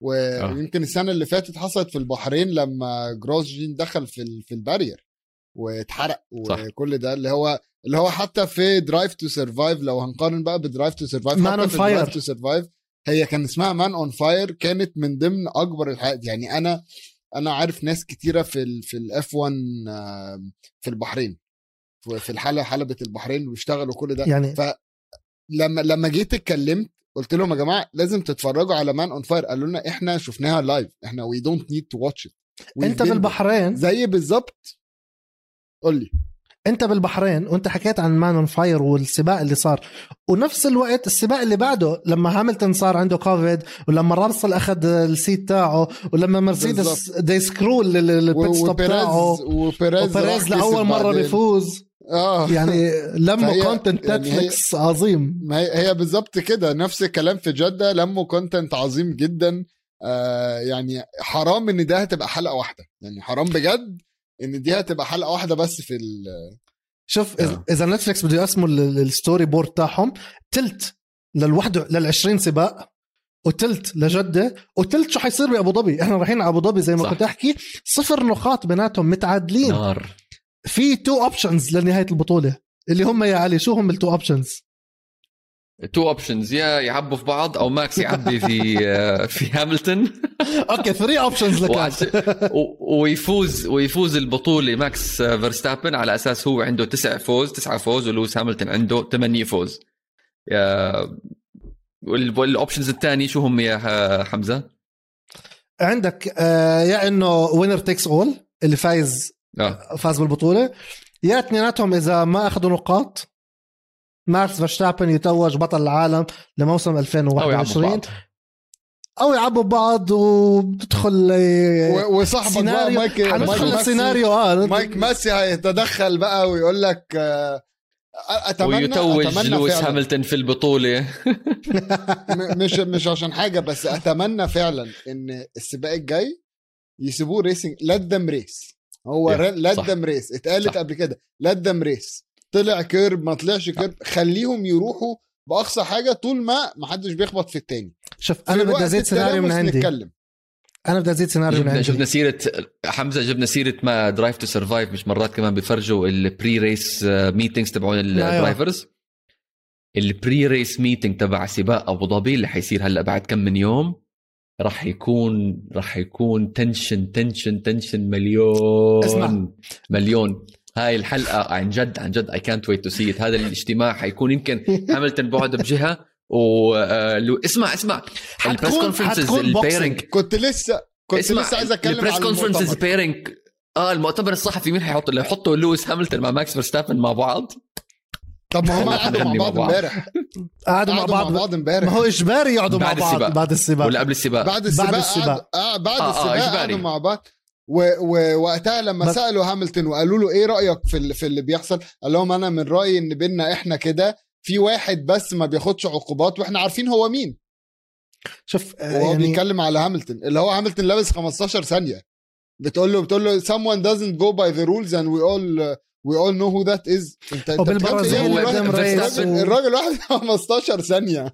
و- ويمكن السنة اللي فاتت حصلت في البحرين لما جروجين دخل في ال- في ال barrier واتحرق. وكل ده اللي هو اللي هو حتى في Drive to Survive لو هنقارن بقى ب Drive to Survive Man on fire. to Survive هي كان اسمها Man on Fire كانت من ضمن أكبر الحلقات يعني أنا أنا عارف ناس كتيرة في ال في ال F 1 في البحرين في- في الحلقة حلبة البحرين واشتغلوا كل ده. يعني لما لما جيت اتكلمت قلت لهم يا جماعة لازم تتفرجوا على Man on Fire قالوا لنا إحنا شفناها live إحنا we don't need to watch أنت بالبحرين زي بالظبط. قول لي. أنت بالبحرين وأنت حكيت عن Man on Fire والسباق اللي صار. ونفس الوقت السباق اللي بعده لما هاملتون صار عنده كوفيد ولما راسل أخذ ال seat تاعه ولما مرسيدس. they screw ال pit stop تاعه. وبيريز لأول مرة. بيفوز. آه. يعني لموا content يعني نتفليكس عظيم. ما هي هي بالظبط كده نفس الكلام في جدة لموا content عظيم جدا. آه يعني حرام إن ده هتبقى حلقة واحدة. يعني حرام بجد إن دي هتبقى حلقة واحدة بس في ال شوف إذا- آه. إذا نتفليكس بده يقسموا ال- ال- ال story board تاعهم تلت للوحده لل 20 سباق وتلت لجدة وتلت شو حيصير بأبو ظبي. إحنا رايحين على أبو ظبي زي ما صح. كنت أحكي. صفر نقاط بيناتهم متعادلين. نار. في two options لنهاية البطولة. اللي هم يا علي شو هم ال two options two options يا يعبوا في بعض أو ماكس يعبي في آه، في هاملتون. okay 3 options لك ويفوز ويفوز البطولة ماكس فيرستابن على أساس هو عنده تسع فوز تسعة فوز ولويس هاملتون عنده ثمانية فوز. وال options الثاني شو هم يا حمزة؟ عندك آه يا إنه winner takes all اللي فايز آه. فاز بالبطولة. يا اثنيناتهم إذا ما أخذوا نقاط ماكس فيرستابن يتوج بطل العالم لموسم أو يعبوا 2021 بعض. أو يعبوا بعض وبتدخل آه، وصاحبك بقى سيناريو مايك مايك حندخل السيناريو آه مايك ماسي هيتدخل بقى ويقول لك آه، اتمنى ويتوج أتمنى لويس هاملتون في البطولة. مش مش عشان حاجة بس أتمنى فعلا إن السباق الجاي يسيبوه racing let them race هو let صح. them race اتقالت صح. قبل كده let them race طلع kerb ما طلعش kerb. خليهم يروحوا بأقصى حاجة طول ما ما حدش بيخبط في التاني. شوف أنا بدي أزيد سيناريو من عندي. نتكلم. أنا بدي أزيد سيناريو من جبنا عندي. جبنا سيره حمزة جبنا سيرة ما Drive to Survive مش مرات كمان بيفرجوا ال pre race meetings تبعون. ال drivers ال pre race meeting تبع سباق أبو ظبي اللي حيصير هلأ بعد كم من يوم. راح يكون راح يكون tension tension tension مليون اسمع. مليون. هاي الحلقة عن جد عن جد اي كانت ويت تو سي هذا الاجتماع حيكون يمكن هاملتون بعد بجهة و آه، لو- اسمع اسمع. ال press conferences ال pairing. كنت لسه كنت اسمع لسه عايز أتكلم ال press conferences المؤتمر. pairing آه المؤتمر الصحفي مين حيحط اللي يحطوا لويس هاملتون مع ماكس فيرستابن مع بعض. طب ما هم قعدوا مع بعض بعض. امبارح. قعدوا مع قعدوا مع بعض. بعض ما امبارح هو إجباري يقعدوا مع بعض السباق. بعد السباق. ولا قبل السباق. بعد السباق بعد السباق. قعدوا- آه بعد آه، آه، السباق إجباري. قعدوا مع بعض. و- ووقتها لما بس- سألوا هاملتون وقالوا له إيه رأيك في اللي في اللي بيحصل؟ قال لهم أنا من رأيي إن بينا إحنا كده في واحد بس ما بياخدش عقوبات وإحنا عارفين هو مين. شوف آه، وهو يعني بيتكلم على هاملتون. اللي هو هاملتون لابس 15 ثانية. بتقول له بتقول له someone doesn't go by the rules and we all we all know who that is انت انت إيه؟ الراجل- واحد 15 ثانية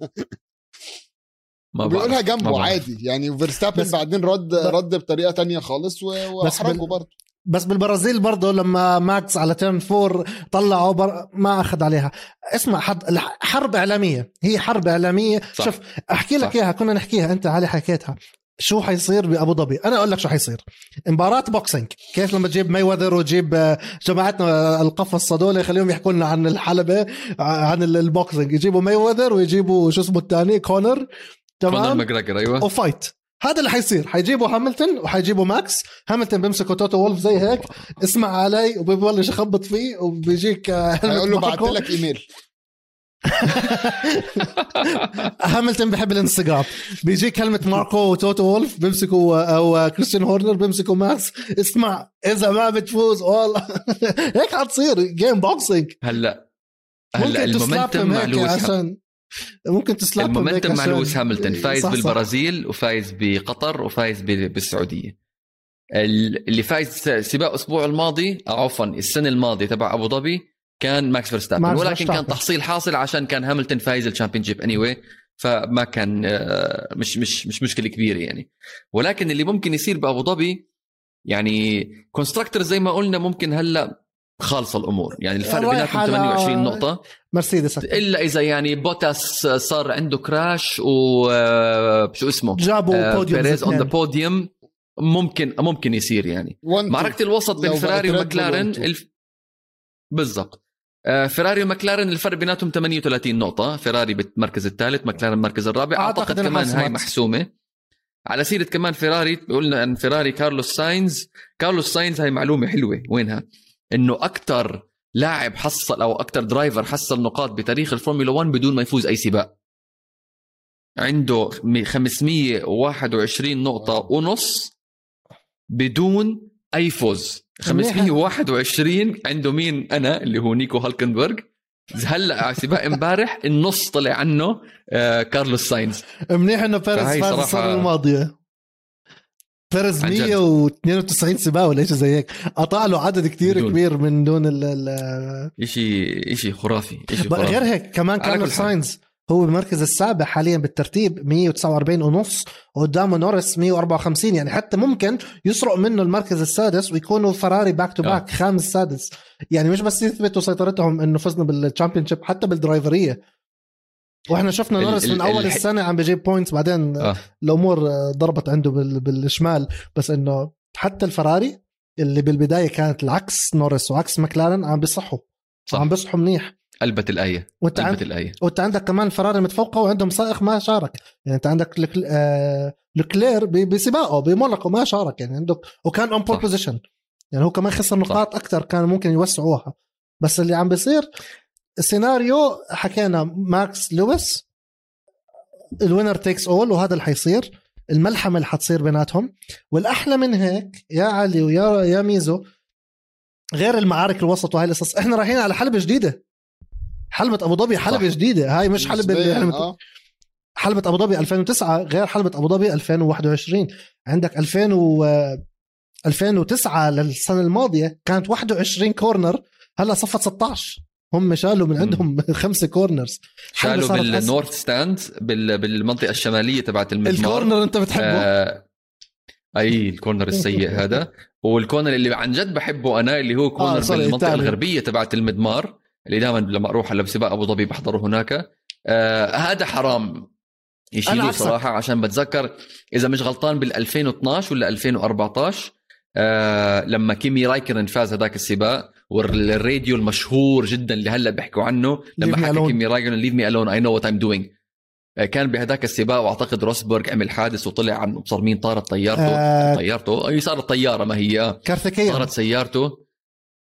ما بيقولها. ما جنبه بعرف. عادي يعني فيرستابن بعدين رد رد بطريقة تانية خالص وأحرجه برضه بس بالبرازيل برضه لما ماكس على turn four طلعوا بر... ما أخذ عليها اسمع حد... حرب إعلامية هي حرب إعلامية صح. شوف أحكي لك. إياها كنا نحكيها أنت علي حكيتها شو حيصير بأبو ظبي؟ أنا أقول لك شو حيصير. مباراة boxing كيف لما تجيب ماي وذر وتجيب آه، جماعتنا آه، القفص هذول يخليهم يحكوا لنا عن الحلبة آه، عن ال- ال boxing يجيبوا ماي وذر ويجيبوا شو اسمه الثاني كونر كونر تمام ماجراجر أيوه. وفايت هذا اللي حيصير. حيجيبوا هاملتون وحيجيبوا ماكس هاملتون بيمسكوا توتو وولف زي هيك. اسمع علي وبيبلش يخبط فيه وبيجيك هيقول له بعت. لك ايميل هاملتون بحب الانستغرام بيجيك هيلموت ماركو وتوتو وولف بيمسكوا أو كريستيان هورنر بيمسكوا ماكس. اسمع إذا ما بتفوز والله. هيك حتصير game boxing هلأ هلأ ال momentum مع لويس عشان ممكن تسلابهم هيك ال momentum مع لويس هاملتون. فايز صح، صح. بالبرازيل وفايز بقطر وفايز بالسعودية. ال- اللي فايز سباق الأسبوع الماضي عفوا السنة الماضية تبع أبو ظبي كان ماكس فيرستابن ماكس ولكن كان. تحصيل حاصل عشان كان هاملتون فايز ال championship any anyway فما كان آه، مش مش مش مشكلة كبيرة يعني ولكن اللي ممكن يصير بأبو ظبي يعني constructor زي ما قلنا ممكن هلأ خالصة الأمور يعني الفرق بيناتهم على 28 نقطة مرسيدس. إلا إذا يعني بوتاس صار عنده crash وشو اسمه جابوا آه، بوديوم بيريز on the podium ممكن ممكن يصير يعني. معركه الوسط بين فيراري two. الف... بالضبط آه، فيراري ومكلارن الفرق بيناتهم 38 نقطة، فيراري بالمركز الثالث، مكلارن المركز الرابع، أعتقد أعتقد إنها كمان هاي. محسومة. على سيرة كمان فيراري قلنا إن فيراري كارلوس ساينز، كارلوس ساينز هاي معلومة حلوة، وينها؟ إنه أكثر لاعب حصل أو أكثر driver حصل نقاط بتاريخ الفورمولا 1 بدون ما يفوز أي سباق. عنده 521 نقطة ونص بدون أي فوز 521 عنده مين أنا اللي هو نيكو هالكنبرغ. هلأ على سباق امبارح النص طلع عنه آه كارلوس ساينز. منيح إنه بيريز فهي فاز صراحة- السنة الماضية. جد. 192 سباق ولا شيء زي هيك. قطع له عدد كتير بدون. كبير من دون ال ال اشي إشي خرافي بقى خرافي. غير هيك كمان كارلوس. ساينز. هو المركز السابع حاليا بالترتيب 149 ونص وقدامه نوريس 154 يعني حتى ممكن يسرق منه المركز السادس ويكونوا فراري back to. back خامس سادس. يعني مش بس يثبتوا سيطرتهم إنه فزنا بال champion حتى بال driver ية. وإحنا شفنا نوريس من أول الح- السنة عم بيجيب points بعدين آه. الأمور ضربت عنده بال- بالشمال. بس إنه حتى الفراري اللي بالبداية كانت العكس نوريس وعكس مكلارن عم بيصحوا. صح. عم بيصحوا منيح. قلبت الآية وأنت قلبت عندك الآية. وأنت عندك كمان فراري متفوقة وعندهم سائق ما شارك. يعني أنت عندك لك- آه، لوكلير ب- بسباقه بموناكو ما شارك. يعني عندك وكان on pole. position يعني هو كمان خسر نقاط أكثر كان ممكن يوسعوها. بس اللي عم بيصير السيناريو حكينا ماكس لويس ال winner takes all وهذا اللي حيصير. الملحمة اللي حتصير بيناتهم. والأحلى من هيك يا علي ويا يا ميزو غير المعارك الوسط وهاي القصص إحنا رايحين على حلبة جديدة. حلبة أبو ظبي حلبة صح. جديدة هاي مش حلبة اللي آه. حلبة أبو ظبي 2009 غير حلبة أبو ظبي 2021 عندك 2000 و 2009 للسنة الماضية كانت 21 corner هلأ صفت 16 هم شالوا من. عندهم خمسة corners شالوا بال north stand بال... بالمنطقة الشمالية تبعت المضمار ال corner انت بتحبه آه أي ال corner السيء هذا وال corner اللي عن جد بحبه أنا اللي هو corner آه، بالمنطقة الثاني. الغربية تبعت المضمار اللي دائما لما أروح هلا بسباق أبو ظبي بحضره هناك آه هذا حرام يشيلوه. صراحة عشان بتذكر إذا مش غلطان بال 2012 ولا 2014 آه لما كيمي رايكونن فاز هذاك السباق والراديو المشهور جدا اللي هلأ بيحكوا عنه لما حكى. كيمي رايكونن leave me alone I know what I'm doing كان بهذاك السباق وأعتقد روسبرغ عمل حادث وطلع عنه ابصر مين طارت طيارته آه طيارته اي صارت طيارة ما هي آه. كارثيكيان طارت سيارته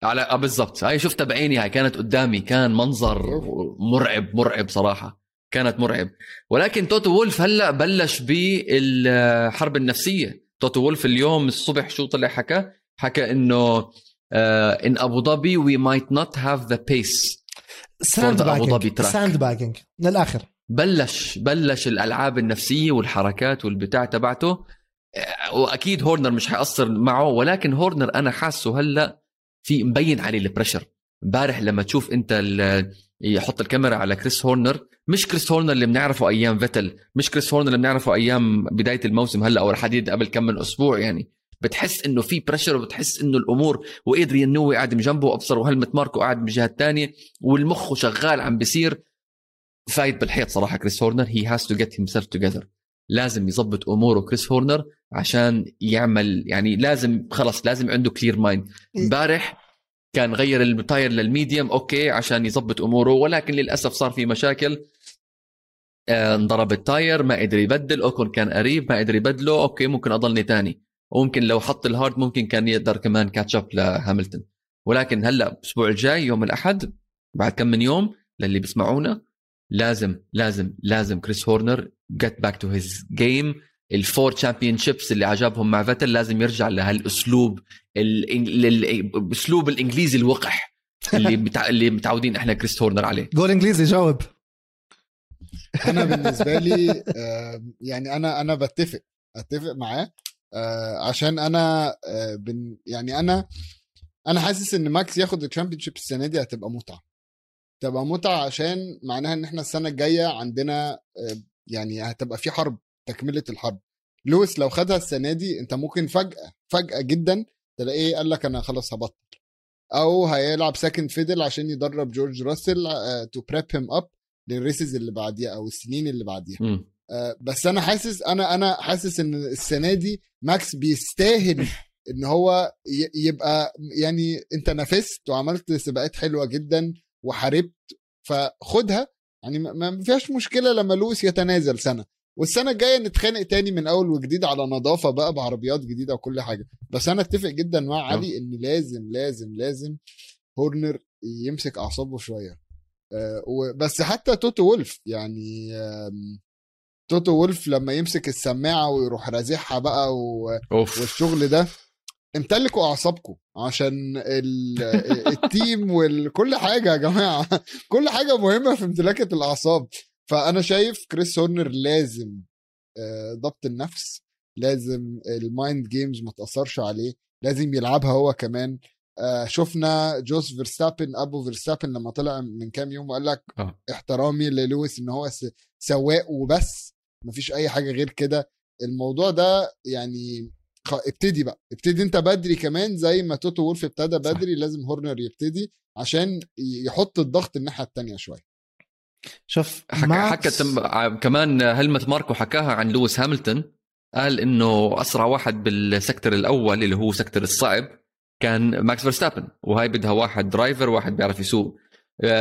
على آه بالضبط. هاي شفتها بعيني هاي كانت قدامي كان منظر مرعب مرعب صراحة. كانت مرعب. ولكن توتو وولف هلأ بلش بالحرب النفسية. توتو وولف اليوم الصبح شو طلع حكى؟ حكى إنه ان ابو ظبي we might not have the pace sand track. sand bagging للآخر. بلش بلش الألعاب النفسية والحركات والبتاع تبعته. آه، وأكيد هورنر مش حيقصر معه ولكن هورنر أنا حاسه هلأ في مبين عليه ال pressure امبارح لما تشوف انت يحط الكاميرا على كريس هورنر مش كريس هورنر اللي بنعرفه أيام فيتل مش كريس هورنر اللي بنعرفه أيام بداية الموسم هلأ أو لحد قبل كم من أسبوع يعني. بتحس إنه في pressure وبتحس إنه الأمور وإدريان نيوي قاعد من جنبه وأبصر وهلمت ماركو قاعد من الجهه الثانية والمخ شغال عم بيصير. فايت بالحيط صراحة كريس هورنر he has to get himself together لازم يظبط أموره كريس هورنر عشان يعمل يعني لازم خلص لازم عنده clear mind امبارح كان غير ال tire لل medium okay عشان يظبط أموره ولكن للأسف صار في مشاكل. آه، انضرب ال tire ما قدر يبدل أوكون كان قريب ما قدر يبدله okay ممكن أضلني تاني. وممكن لو حط ال hard ممكن كان يقدر كمان catch up لهاملتون. ولكن هلأ الأسبوع الجاي يوم الأحد بعد كم من يوم للي بيسمعونا لازم لازم لازم كريس هورنر get back to his game ال four championships اللي عجبهم مع فيتل لازم يرجع لهالأسلوب الاسلوب الإنجليزي الوقح اللي بتع... اللي متعودين إحنا كريس هورنر عليه. جول إنجليزي جاوب. أنا بالنسبة لي آه، يعني أنا أنا بتفق أتفق معاه آه، عشان أنا آه، بن يعني أنا أنا حاسس إن ماكس ياخد ال championship السنة دي هتبقى متعة. تبقى متعة عشان معناها إن إحنا السنة الجاية عندنا يعني هتبقى في حرب تكملة الحرب. لويس لو خدها السنة دي أنت ممكن فجأة فجأة جدا تلاقيه قال لك أنا خلاص هبطل. أو هيلعب second fiddle عشان يدرب جورج راسل to prep him up لل races اللي بعديها أو السنين اللي بعديها. uh, بس أنا حاسس أنا أنا حاسس إن السنة دي ماكس بيستاهل إن هو يبقى يعني أنت نافست وعملت سباقات حلوة جدا وحاربت فخدها يعني ما فيهاش مشكلة لما لويس يتنازل سنة. والسنة الجاية نتخانق تاني من أول وجديد على نظافة بقى بعربيات جديدة وكل حاجة. بس أنا أتفق جدا مع علي إن لازم لازم لازم هورنر يمسك أعصابه شوية. أه بس حتى توتو وولف يعني توتو وولف لما يمسك السماعة ويروح رازعها بقى و... والشغل ده امتلكوا اعصابكم عشان ال team وكل حاجة يا جماعة. كل حاجة مهمة في امتلاك الأعصاب. فأنا شايف كريس هورنر لازم آه، ضبط النفس لازم ال mind games ما تأثرش عليه لازم يلعبها هو كمان. آه، شفنا جوز فيرستابن أبو فيرستابن لما طلع من كام يوم وقال لك أوه. احترامي للويس إن هو سواق وبس مفيش أي حاجة غير كده. الموضوع ده يعني ابتدي بقى. ابتدي انت بدري كمان زي ما توتو وولف ابتدى بدري صح. لازم هورنر يبتدي عشان يحط الضغط الناحية الثانية شوية. شوف حكى حكى كمان هلمت ماركو حكاها عن لويس هاملتون. قال إنه أسرع واحد بال sector الأول اللي هو sector الصعب كان ماكس فيرستابن وهاي بدها واحد driver واحد بيعرف يسوق.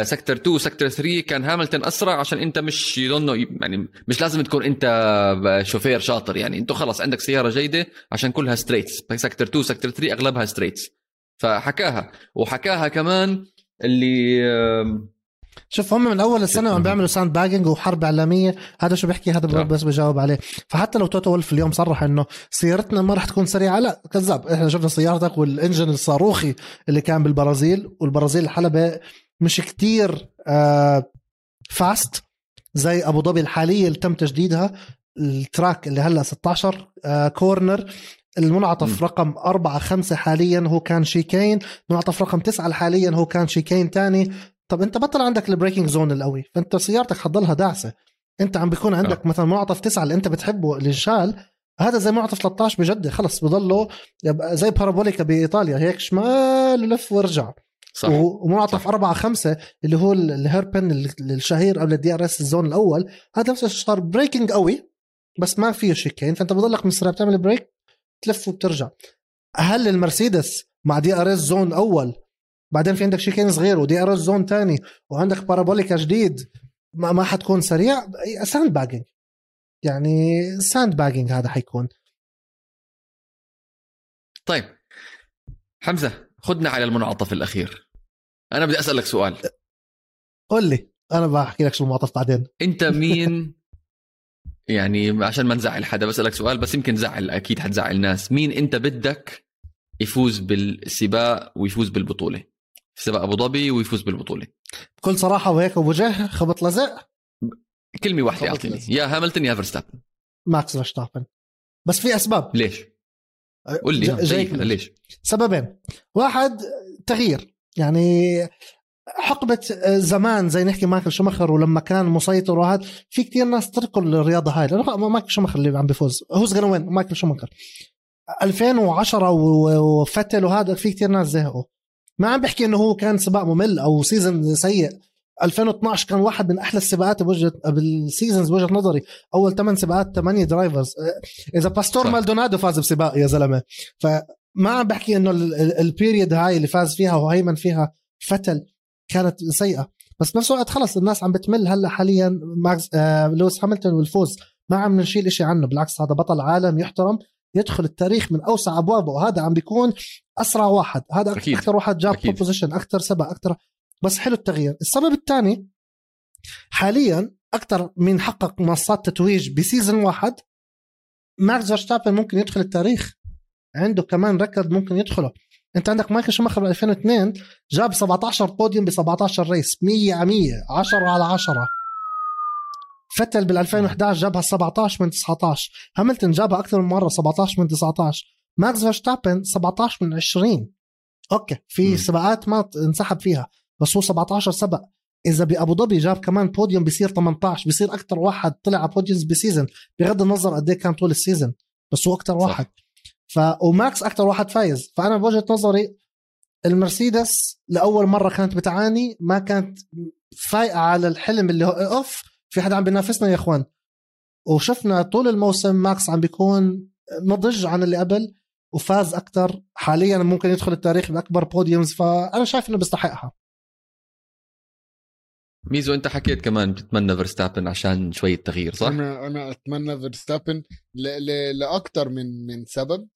sector 2 sector 3 كان هاملتون أسرع عشان أنت مش يعني مش لازم تكون أنت شوفير شاطر. يعني انت خلص عندك سيارة جيدة عشان كلها straights sector 2 sector 3 أغلبها straights فحكاها. وحكاها كمان اللي شوف هم من أول السنة عم بيعملوا sandbagging وحرب إعلامية. هذا شو بيحكي؟ هذا بس بجاوب عليه. فحتى لو توتو ولف اليوم صرح إنه سيارتنا ما راح تكون سريعة. لا كذاب. إحنا شفنا سيارتك وال engine الصاروخي اللي كان بالبرازيل والبرازيل الحلبه مش كتير آه fast زي أبو ظبي الحالية اللي تم تجديدها ال track اللي هلأ 16 آه corner المنعطف م. رقم أربعة خمسة حاليا هو كان chicane منعطف رقم تسعة حاليا هو كان chicane تاني. طب أنت بطل عندك ال braking zone القوي فأنت سيارتك حتضلها داعسة. أنت عم بيكون عندك أه. مثلا منعطف تسعة اللي أنت بتحبه اللي هذا زي منعطف 13 بجد خلص بضله. زي بارابوليكا بإيطاليا هيك شمال ولف وارجع صح. ومنعطف 4 5 اللي هو ال hairpin الشهير قبل ال DRS ال zone الأول. هذا نفسه صار braking قوي بس ما فيه chicane فأنت بضلك من بتعمل brake تلف وبترجع. هل المرسيدس مع DRS zone أول بعدين في عندك chicane صغير و DRS zone تاني وعندك بارابوليكا جديد ما, ما حتكون سريع؟ sandbagging يعني sandbagging هذا حيكون. طيب. حمزة خدنا على المنعطف الأخير. أنا بدي أسألك سؤال. قول لي أنا بحكي لك شو المنعطف بعدين. أنت مين؟ يعني عشان ما نزعل حدا بسألك سؤال بس يمكن زعل أكيد حتزعل ناس. مين أنت بدك يفوز بالسباق ويفوز بالبطولة؟ في سباق أبو ظبي ويفوز بالبطولة. بكل صراحة وهيك وبوجه خبط لزق. كلمة واحدة أعطيني. يا هاملتون يا فيرستابن. ماكس فيرستابن. بس في أسباب. ليش؟ قول لي ليش؟ سببين. واحد تغيير. يعني حقبة آه، زمان زي نحكي مايكل شوماخر ولما كان مسيطر وهذا في كتير ناس تركوا الرياضة هاي. لأنه مايكل شوماخر اللي عم بيفوز. هوز جonna وين مايكل شوماخر. 2010 وفتل وهذا في كتير ناس زهقوا. ما عم بحكي إنه هو كان سباق ممل أو season سيء. 2012 كان واحد من أحلى السباقات بوجهة بال seasons بوجهة نظري. أول ثمان سباقات ثمانيه drivers إذا باستور. مالدونادو فاز بسباق يا زلمة. فما عم بحكي إنه ال- ال- ال period هاي اللي فاز فيها وهيمن فيها فيتل كانت سيئة. بس بنفس الوقت خلص الناس عم بتمل هلأ حاليا ماكس آه لويس هاملتون والفوز. ما عم نشيل إشي عنه بالعكس هذا بطل عالم يحترم يدخل التاريخ من أوسع أبوابه. وهذا عم بيكون أسرع واحد. هذا أكيد. أكثر واحد جاب. position أكثر سبق أكثر. بس حلو التغيير. السبب الثاني حاليا أكثر من حقق منصات تتويج ب season واحد ماكس فيرستابن ممكن يدخل التاريخ. عنده كمان ركض ممكن يدخله. انت عندك مايكل شوماخر ب 2002 جاب 17 بوديوم ب 17 race 100 على 100 10 على 10 فيتل بال 2011 جابها 17 من 19 هاملتون جابها أكثر من مرة 17 من 19 ماكس فيرستابن 17 من 20 okay في مم. سباقات ما انسحب فيها بس هو 17 سبق. إذا بأبو ظبي جاب كمان بوديوم بصير 18 بصير أكثر واحد طلع على podiums ب season بغض النظر قد إيه كان طول ال season بس هو أكثر صح. ف وماكس أكثر واحد فايز. فأنا بوجهة نظري المرسيدس لأول مرة كانت بتعاني ما كانت فايقة على الحلم اللي هو أوف في حدا عم بينافسنا يا إخوان. وشفنا طول الموسم ماكس عم بيكون نضج عن اللي قبل وفاز أكثر حاليا ممكن يدخل التاريخ بأكبر podiums فأنا شايف إنه بيستحقها. ميزو أنت حكيت كمان بتتمنى فيرستابن عشان شوية تغيير صح؟ أنا أنا أتمنى فيرستابن ل... ل... لأكتر من من سبب.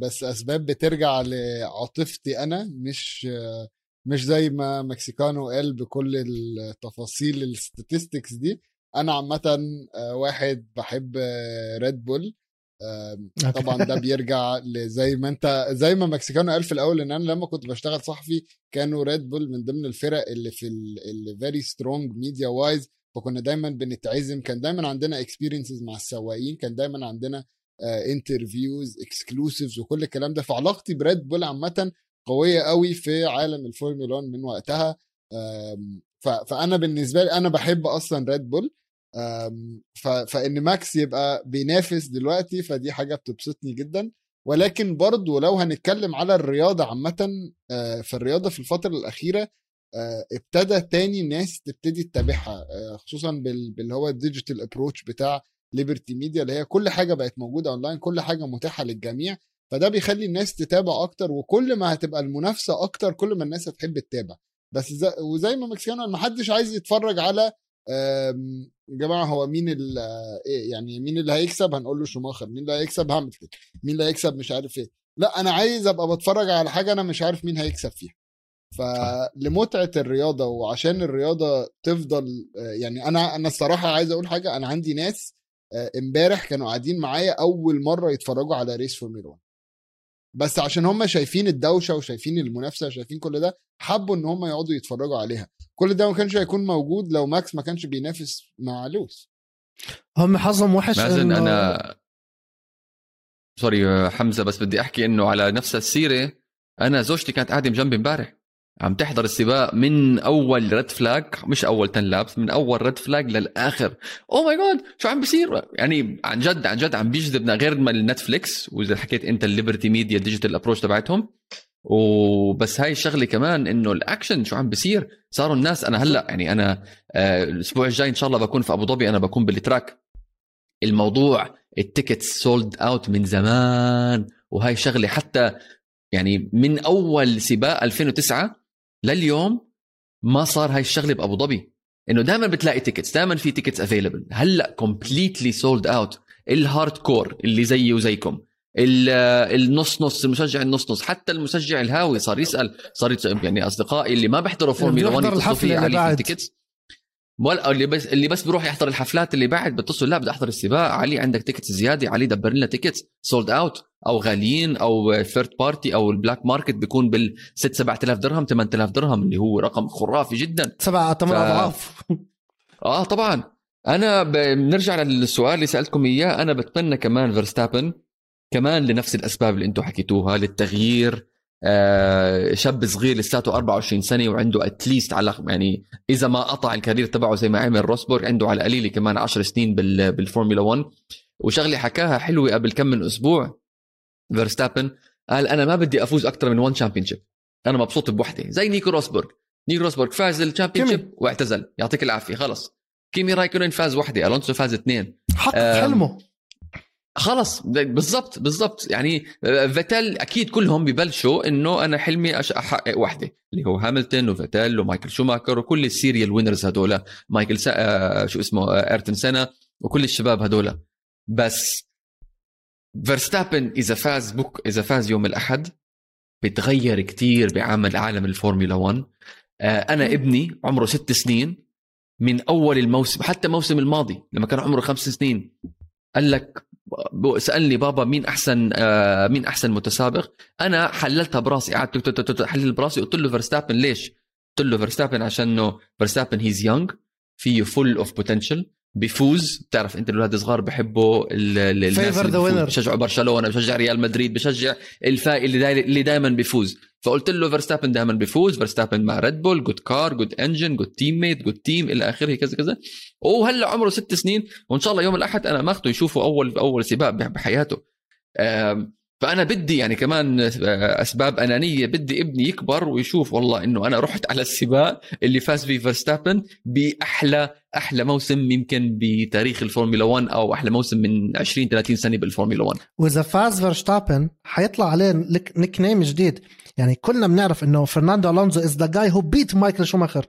بس أسباب بترجع لعاطفتي أنا مش آه، مش زي ما مكسيكانو قال بكل التفاصيل ال statistics دي. أنا عامه آه، واحد بحب ريد بول طبعا ده بيرجع لزي ما أنت زي ما مكسيكانو قال في الأول إن أنا لما كنت بشتغل صحفي كانوا ريد بول من ضمن الفرق اللي في اللي very strong media wise فكنا دايما بنتعزم. كان دايما عندنا experiences مع السواقين كان دايما عندنا interviews exclusives وكل الكلام ده. فعلاقتي بريد بول عامة قوية قوي في عالم الفورمولا 1 من وقتها. فأنا بالنسبة لي أنا بحب أصلا ريد بول. فإن ماكس يبقى بينافس دلوقتي فدي حاجة بتبسطني جدا. ولكن برضو لو هنتكلم على الرياضة عامة آه، فالرياضه في الفترة الأخيرة آه، ابتدى تاني الناس تبتدي تتابعها آه، خصوصا بال- باللي هو ال digital approach بتاع ليبرتي ميديا اللي هي كل حاجة بقت موجودة اونلاين كل حاجة متاحة للجميع. فده بيخلي الناس تتابع أكتر وكل ما هتبقى المنافسة أكتر كل ما الناس هتحب تتابع. بس زي وزي ما مكسيكانو ما حدش عايز يتفرج على يا جماعة هو مين ال إيه يعني مين اللي هيكسب؟ هنقول له شوماخر. مين اللي هيكسب؟ هاملتون. مين اللي هيكسب؟ مش عارف إيه. لا أنا عايز أبقى بتفرج على حاجة أنا مش عارف مين هيكسب فيها. فلمتعه الرياضة وعشان الرياضة تفضل آه، يعني أنا أنا الصراحة عايز أقول حاجة أنا عندي ناس آه، امبارح كانوا قاعدين معايا أول مرة يتفرجوا على race فورمولا 1 بس عشان هم شايفين الدوشة وشايفين المنافسة وشايفين كل ده حبوا إن هم يقعدوا يتفرجوا عليها. كل ده ما كانش هيكون موجود لو ماكس ما كانش بينافس مع لويس. هم حظهم وحش مازن إنه- أنا sorry آه، حمزة بس بدي أحكي إنه على نفس السيرة أنا زوجتي كانت قاعدة جنبي امبارح. عم تحضر السباق من أول red flag مش أول 10 laps من أول red flag للآخر. oh my God شو عم بيصير؟ يعني عن جد عن جد عم بيجذبنا غير ما ال Netflix وإذا حكيت أنت ال Liberty Media ال digital approach تبعتهم. وبس هاي الشغلة كمان إنه الأكشن شو عم بيصير؟ صاروا الناس أنا هلأ يعني أنا آه، الأسبوع الجاي إن شاء الله بكون في أبو ظبي أنا بكون بال track. الموضوع ال tickets sold out من زمان. وهاي شغلة حتى يعني من أول سباق 2009 لليوم ما صار هاي الشغلة بأبو ظبي. إنه دائما بتلاقي tickets دائما في tickets available هلأ completely sold out ال hardcore اللي زيي وزيكم. ال- النص نص المشجع النص نص حتى المشجع الهاوي صار يسأل صار يسأل يعني أصدقائي اللي ما بيحضروا فورمولا 1 بيحضر يتصلوا الحفلة فيي اللي بعد. tickets ولا اللي بس اللي بس بيروح يحضر الحفلات اللي بعد بتصل لا بدي أحضر السباق. علي عندك tickets زيادة. علي دبر لنا tickets sold out أو غاليين أو third party أو ال black market بيكون بال 6 7000 درهم 8000 درهم اللي هو رقم خرافي جدا. سبعة ثمان ف- أضعاف. آه طبعا. أنا بنرجع للسؤال اللي سألتكم إياه. أنا بتمنى كمان فيرستابن كمان لنفس الأسباب اللي أنتم حكيتوها للتغيير. آه شاب صغير لساته 24 سنة وعنده at least على يعني إذا ما قطع ال career تبعه زي ما عمل روزبرغ عنده على القليله كمان 10 سنين بال بالفورمولا 1 وشغلة حكاها حلوة قبل كم من أسبوع. فيرستابن قال أنا ما بدي أفوز أكثر من 1 champion أنا مبسوط بوحده زي نيكو روزبرغ نيكو روزبرغ فاز ال champion واعتزل. يعطيك العافية. خلص. كيمي رايكونن فاز وحده ألونسو فاز اثنين. حقق حلمه. خلص. بالضبط. بالضبط. يعني آه، فيتل أكيد كلهم ببلشوا إنه أنا حلمي احقق وحده اللي هو هاملتون وفيتل ومايكل شوماكر وكل ال serial winners هدول مايكل سا... آه، شو اسمه آه، ايرتون سينا وكل الشباب هدول بس فيرستابن إذا فاز بك إذا فاز يوم الأحد بتغير كتير بعمل عالم الفورمولا 1 أنا ابني عمره ست سنين من أول الموسم حتى الموسم الماضي لما كان عمره خمس سنين قال لك سألني بابا مين أحسن آه مين أحسن متسابق؟ أنا حللتها براسي قعدت حلل براسي قلت له فيرستابن ليش؟ قلت له فيرستابن عشان انه فيرستابن he's young فيه full of potential بيفوز بتعرف انت الاولاد الصغار بحبوا الناس اللي بشجعوا برشلونة بشجع ريال مدريد بشجع الفائز اللي داي اللي دائما بيفوز فقلت له فيرستابن دائما بيفوز فيرستابن مع Red Bull good car good engine good teammate good team إلى آخره كذا كذا. وهلأ عمره ست سنين وإن شاء الله يوم الأحد أنا ماخذه يشوفه أول أول سباق بحياته. فأنا بدي يعني كمان أسباب أنانية بدي ابني يكبر ويشوف والله إنه أنا رحت على السباق اللي فاز فيه فيرستابن بأحلى أحلى موسم يمكن بتاريخ الفورمولا 1 أو أحلى موسم من 20 30 سنة بالفورمولا 1 وإذا فاز فيرستابن حيطلع عليه nickname جديد. يعني كلنا بنعرف إنه فرناندو ألونسو is the guy who beat مايكل شوماخر.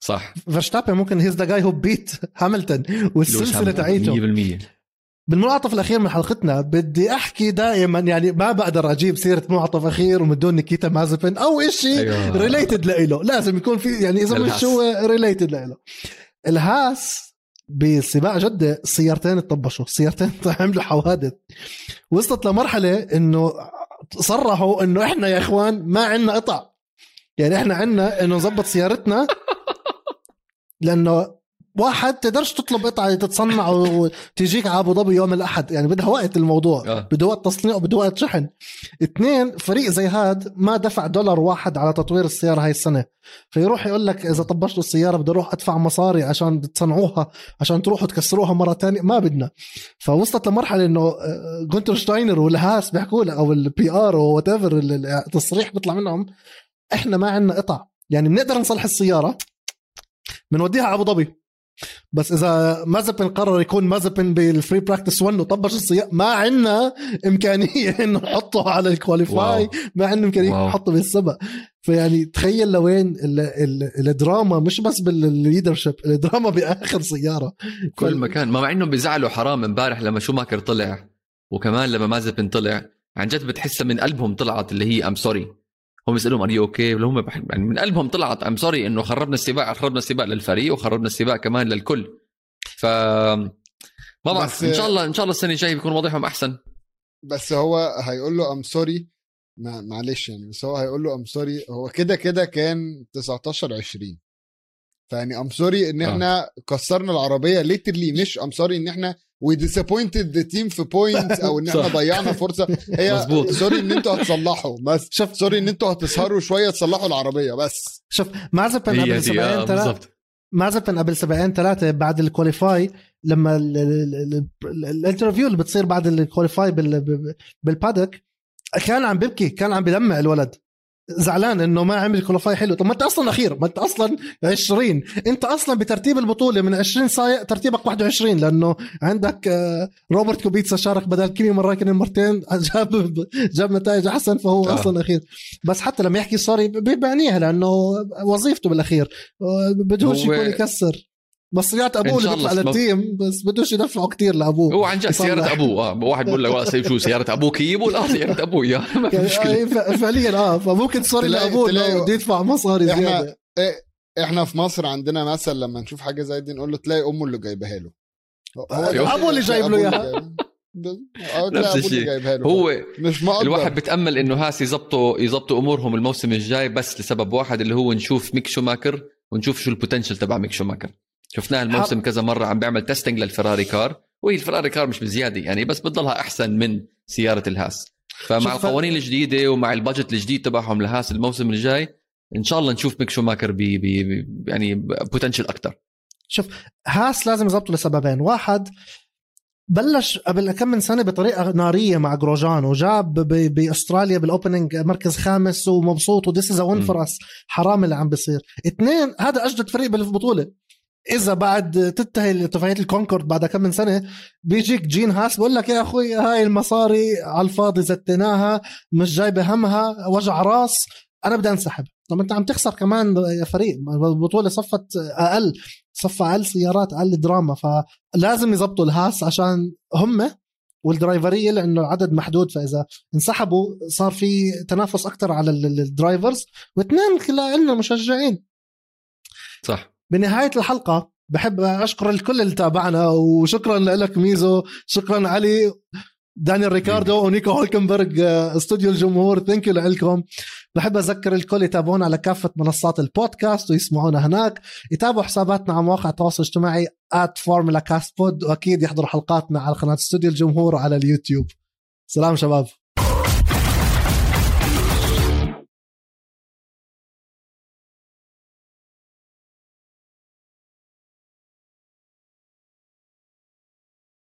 صح. فيرستابن ممكن he's the guy who beat هاملتون والسلسلة تاعيته 100% بالمنعطف الأخير من حلقتنا بدي أحكي دائما يعني ما بقدر أجيب سيرة منعطف أخير ومن دون نيكيتا مازبن أو شيء أيوة. related لإله. لازم يكون في يعني إذا مش هو related لإله. ال Haas بسباق جدة سيارتين تطبشوا سيارتين عملوا حوادث. وصلت لمرحلة إنه صرحوا إنه إحنا يا إخوان ما عندنا قطع. يعني إحنا عندنا إنه نظبط سيارتنا لأنه واحد تقدرش تطلب قطعة تتصنع وتجيك على أبو ظبي يوم الأحد. يعني بدها وقت الموضوع. آه. بده وقت تصنيع وبده وقت شحن. اثنين فريق زي هاد ما دفع دولار واحد على تطوير السيارة هاي السنة. فيروح يقول لك إذا طبشتوا السيارة بدي أروح أدفع مصاري عشان تصنعوها عشان تروحوا تكسروها مرة تانية. ما بدنا. فوصلت لمرحلة إنه آه، جونتر شتاينر وال Haas بيحكوا لك أو ال PR أو whatever التصريح بيطلع منهم إحنا ما عندنا قطع. يعني بنقدر نصلح السيارة بنوديها على أبو ظبي. بس إذا مازبن قرر يكون مازبن بال free practice 1 وطبش السيارة ما عندنا إمكانية إنه نحطه على ال qualify ما عندنا إمكانية نحطه بالسبق فيعني تخيل لوين الدراما مش بس بال leadership الدراما بآخر سيارة. كل مكان. ما مع إنه بيزعلوا حرام إمبارح لما شوماخر طلع وكمان لما مازبن طلع عن جد بتحسها من قلبهم طلعت اللي هي I'm sorry هم يسألوهم are you okay؟ ولا هم يعني من قلبهم طلعت I'm sorry إنه خربنا السباق خربنا السباق للفريق وخربنا السباق كمان للكل. ف ما بعرف إن شاء الله إن شاء الله السنة الجاية بيكون وضعهم أحسن. بس هو هيقول له I'm sorry معلش يعني بس هو هيقول له I'm sorry هو كده كده كان 19 20 فيعني I'm sorry إن إحنا آه. كسرنا العربية literally مش I'm sorry إن إحنا we disappointed the team في point أو إن إحنا ضيعنا فرصة. هي مزبوط. sorry إن أنتوا هتصلحوا. بس. شوف sorry إن أنتوا هتسهروا شوية تصلحوا العربية بس. شوف مازبن قبل سبعين ثلاثة مازبن قبل سبعين ثلاثة بعد ال qualify لما ال interview اللي بتصير بعد ال qualify بال paddock كان عم ببكي كان عم بدمع الولد. زعلان إنه ما عمل qualify حلو. طب ما أنت أصلا أخير ما أنت أصلا 20 أنت أصلا بترتيب البطولة من 20 سايق ترتيبك 21 لأنه عندك آه، روبرت كوبيتسا شارك بدل كيمي رايكونن مرتين جاب جاب نتائج أحسن فهو آه. أصلا أخير. بس حتى لما يحكي sorry بيعنيها لأنه وظيفته بالأخير. بدهوش يكون يكسر. مصريات أبوه اللي بيدفع لل team بس بدوش يدفعوا كثير لأبوه. هو عن جد سيارة أبوه آه واحد بيقول لك والله شو سيارة أبوك يجيبوا لا سيارة ابوه يا ما في يعني مشكلة. فعليا آه فممكن تصير لأبوه إنه بده يدفع مصاري زيادة. إيه إحنا في مصر عندنا مثل لما نشوف حاجة زي دي نقول له تلاقي أمه اللي جايبها له. هو أبوه اللي جايب له اياها نفس الشيء. هو مش مقدر. الواحد بتأمل إنه Haas يزبطوا يزبطوا أمورهم الموسم الجاي بس لسبب واحد اللي هو نشوف ميك شوماخر ونشوف شو ال potential تبع ميك شوماكر. شفناه الموسم. كذا مرة عم بيعمل testing لل Ferrari car وهي ال Ferrari car مش بزيادة يعني بس بتضلها أحسن من سيارة الهاس. فمع شوف- القوانين الجديدة ومع ال budget الجديد تبعهم لهاس الموسم الجاي إن شاء الله نشوف ميك شوماكر بي بي بي- يعني potential أكثر هاس لازم يظبطوا لسببين. واحد بلش قبل كم من سنة بطريقة نارية مع جروجان وجاب ب- بأستراليا بال opening مركز خامس ومبسوط و this is win. for us حرام اللي عم بيصير. اثنين هذا أجدد فريق بالبطولة. إذا بعد تنتهي اتفاقيه الكونكورد بعد كم من سنة بيجيك جين هاس بقول لك يا أخوي هاي المصاري على الفاضي زتيناها مش جايبة همها وجع راس أنا بدي أنسحب. طب أنت عم تخسر كمان فريق البطولة صفت أقل صفى أقل سيارات أقل دراما فلازم يزبطوا الهاس عشان هم وال driver يه لأنه العدد محدود فإذا انسحبوا صار في تنافس أكثر على ال- ال- ال drivers واثنين لنا مشجعين. صح. بنهاية الحلقة بحب أشكر الكل اللي تابعنا وشكرا لك ميزو شكرا علي دانيال ريكاردو ونيكو هولكنبرغ آه، استوديو الجمهور. thank you لكم بحب أذكر الكل يتابعونا على كافة منصات البودكاست ويسمعونا هناك. يتابعوا حساباتنا على مواقع التواصل الاجتماعي @formula cast pod وأكيد يحضروا حلقاتنا على قناة استوديو الجمهور وعلى اليوتيوب. سلام شباب.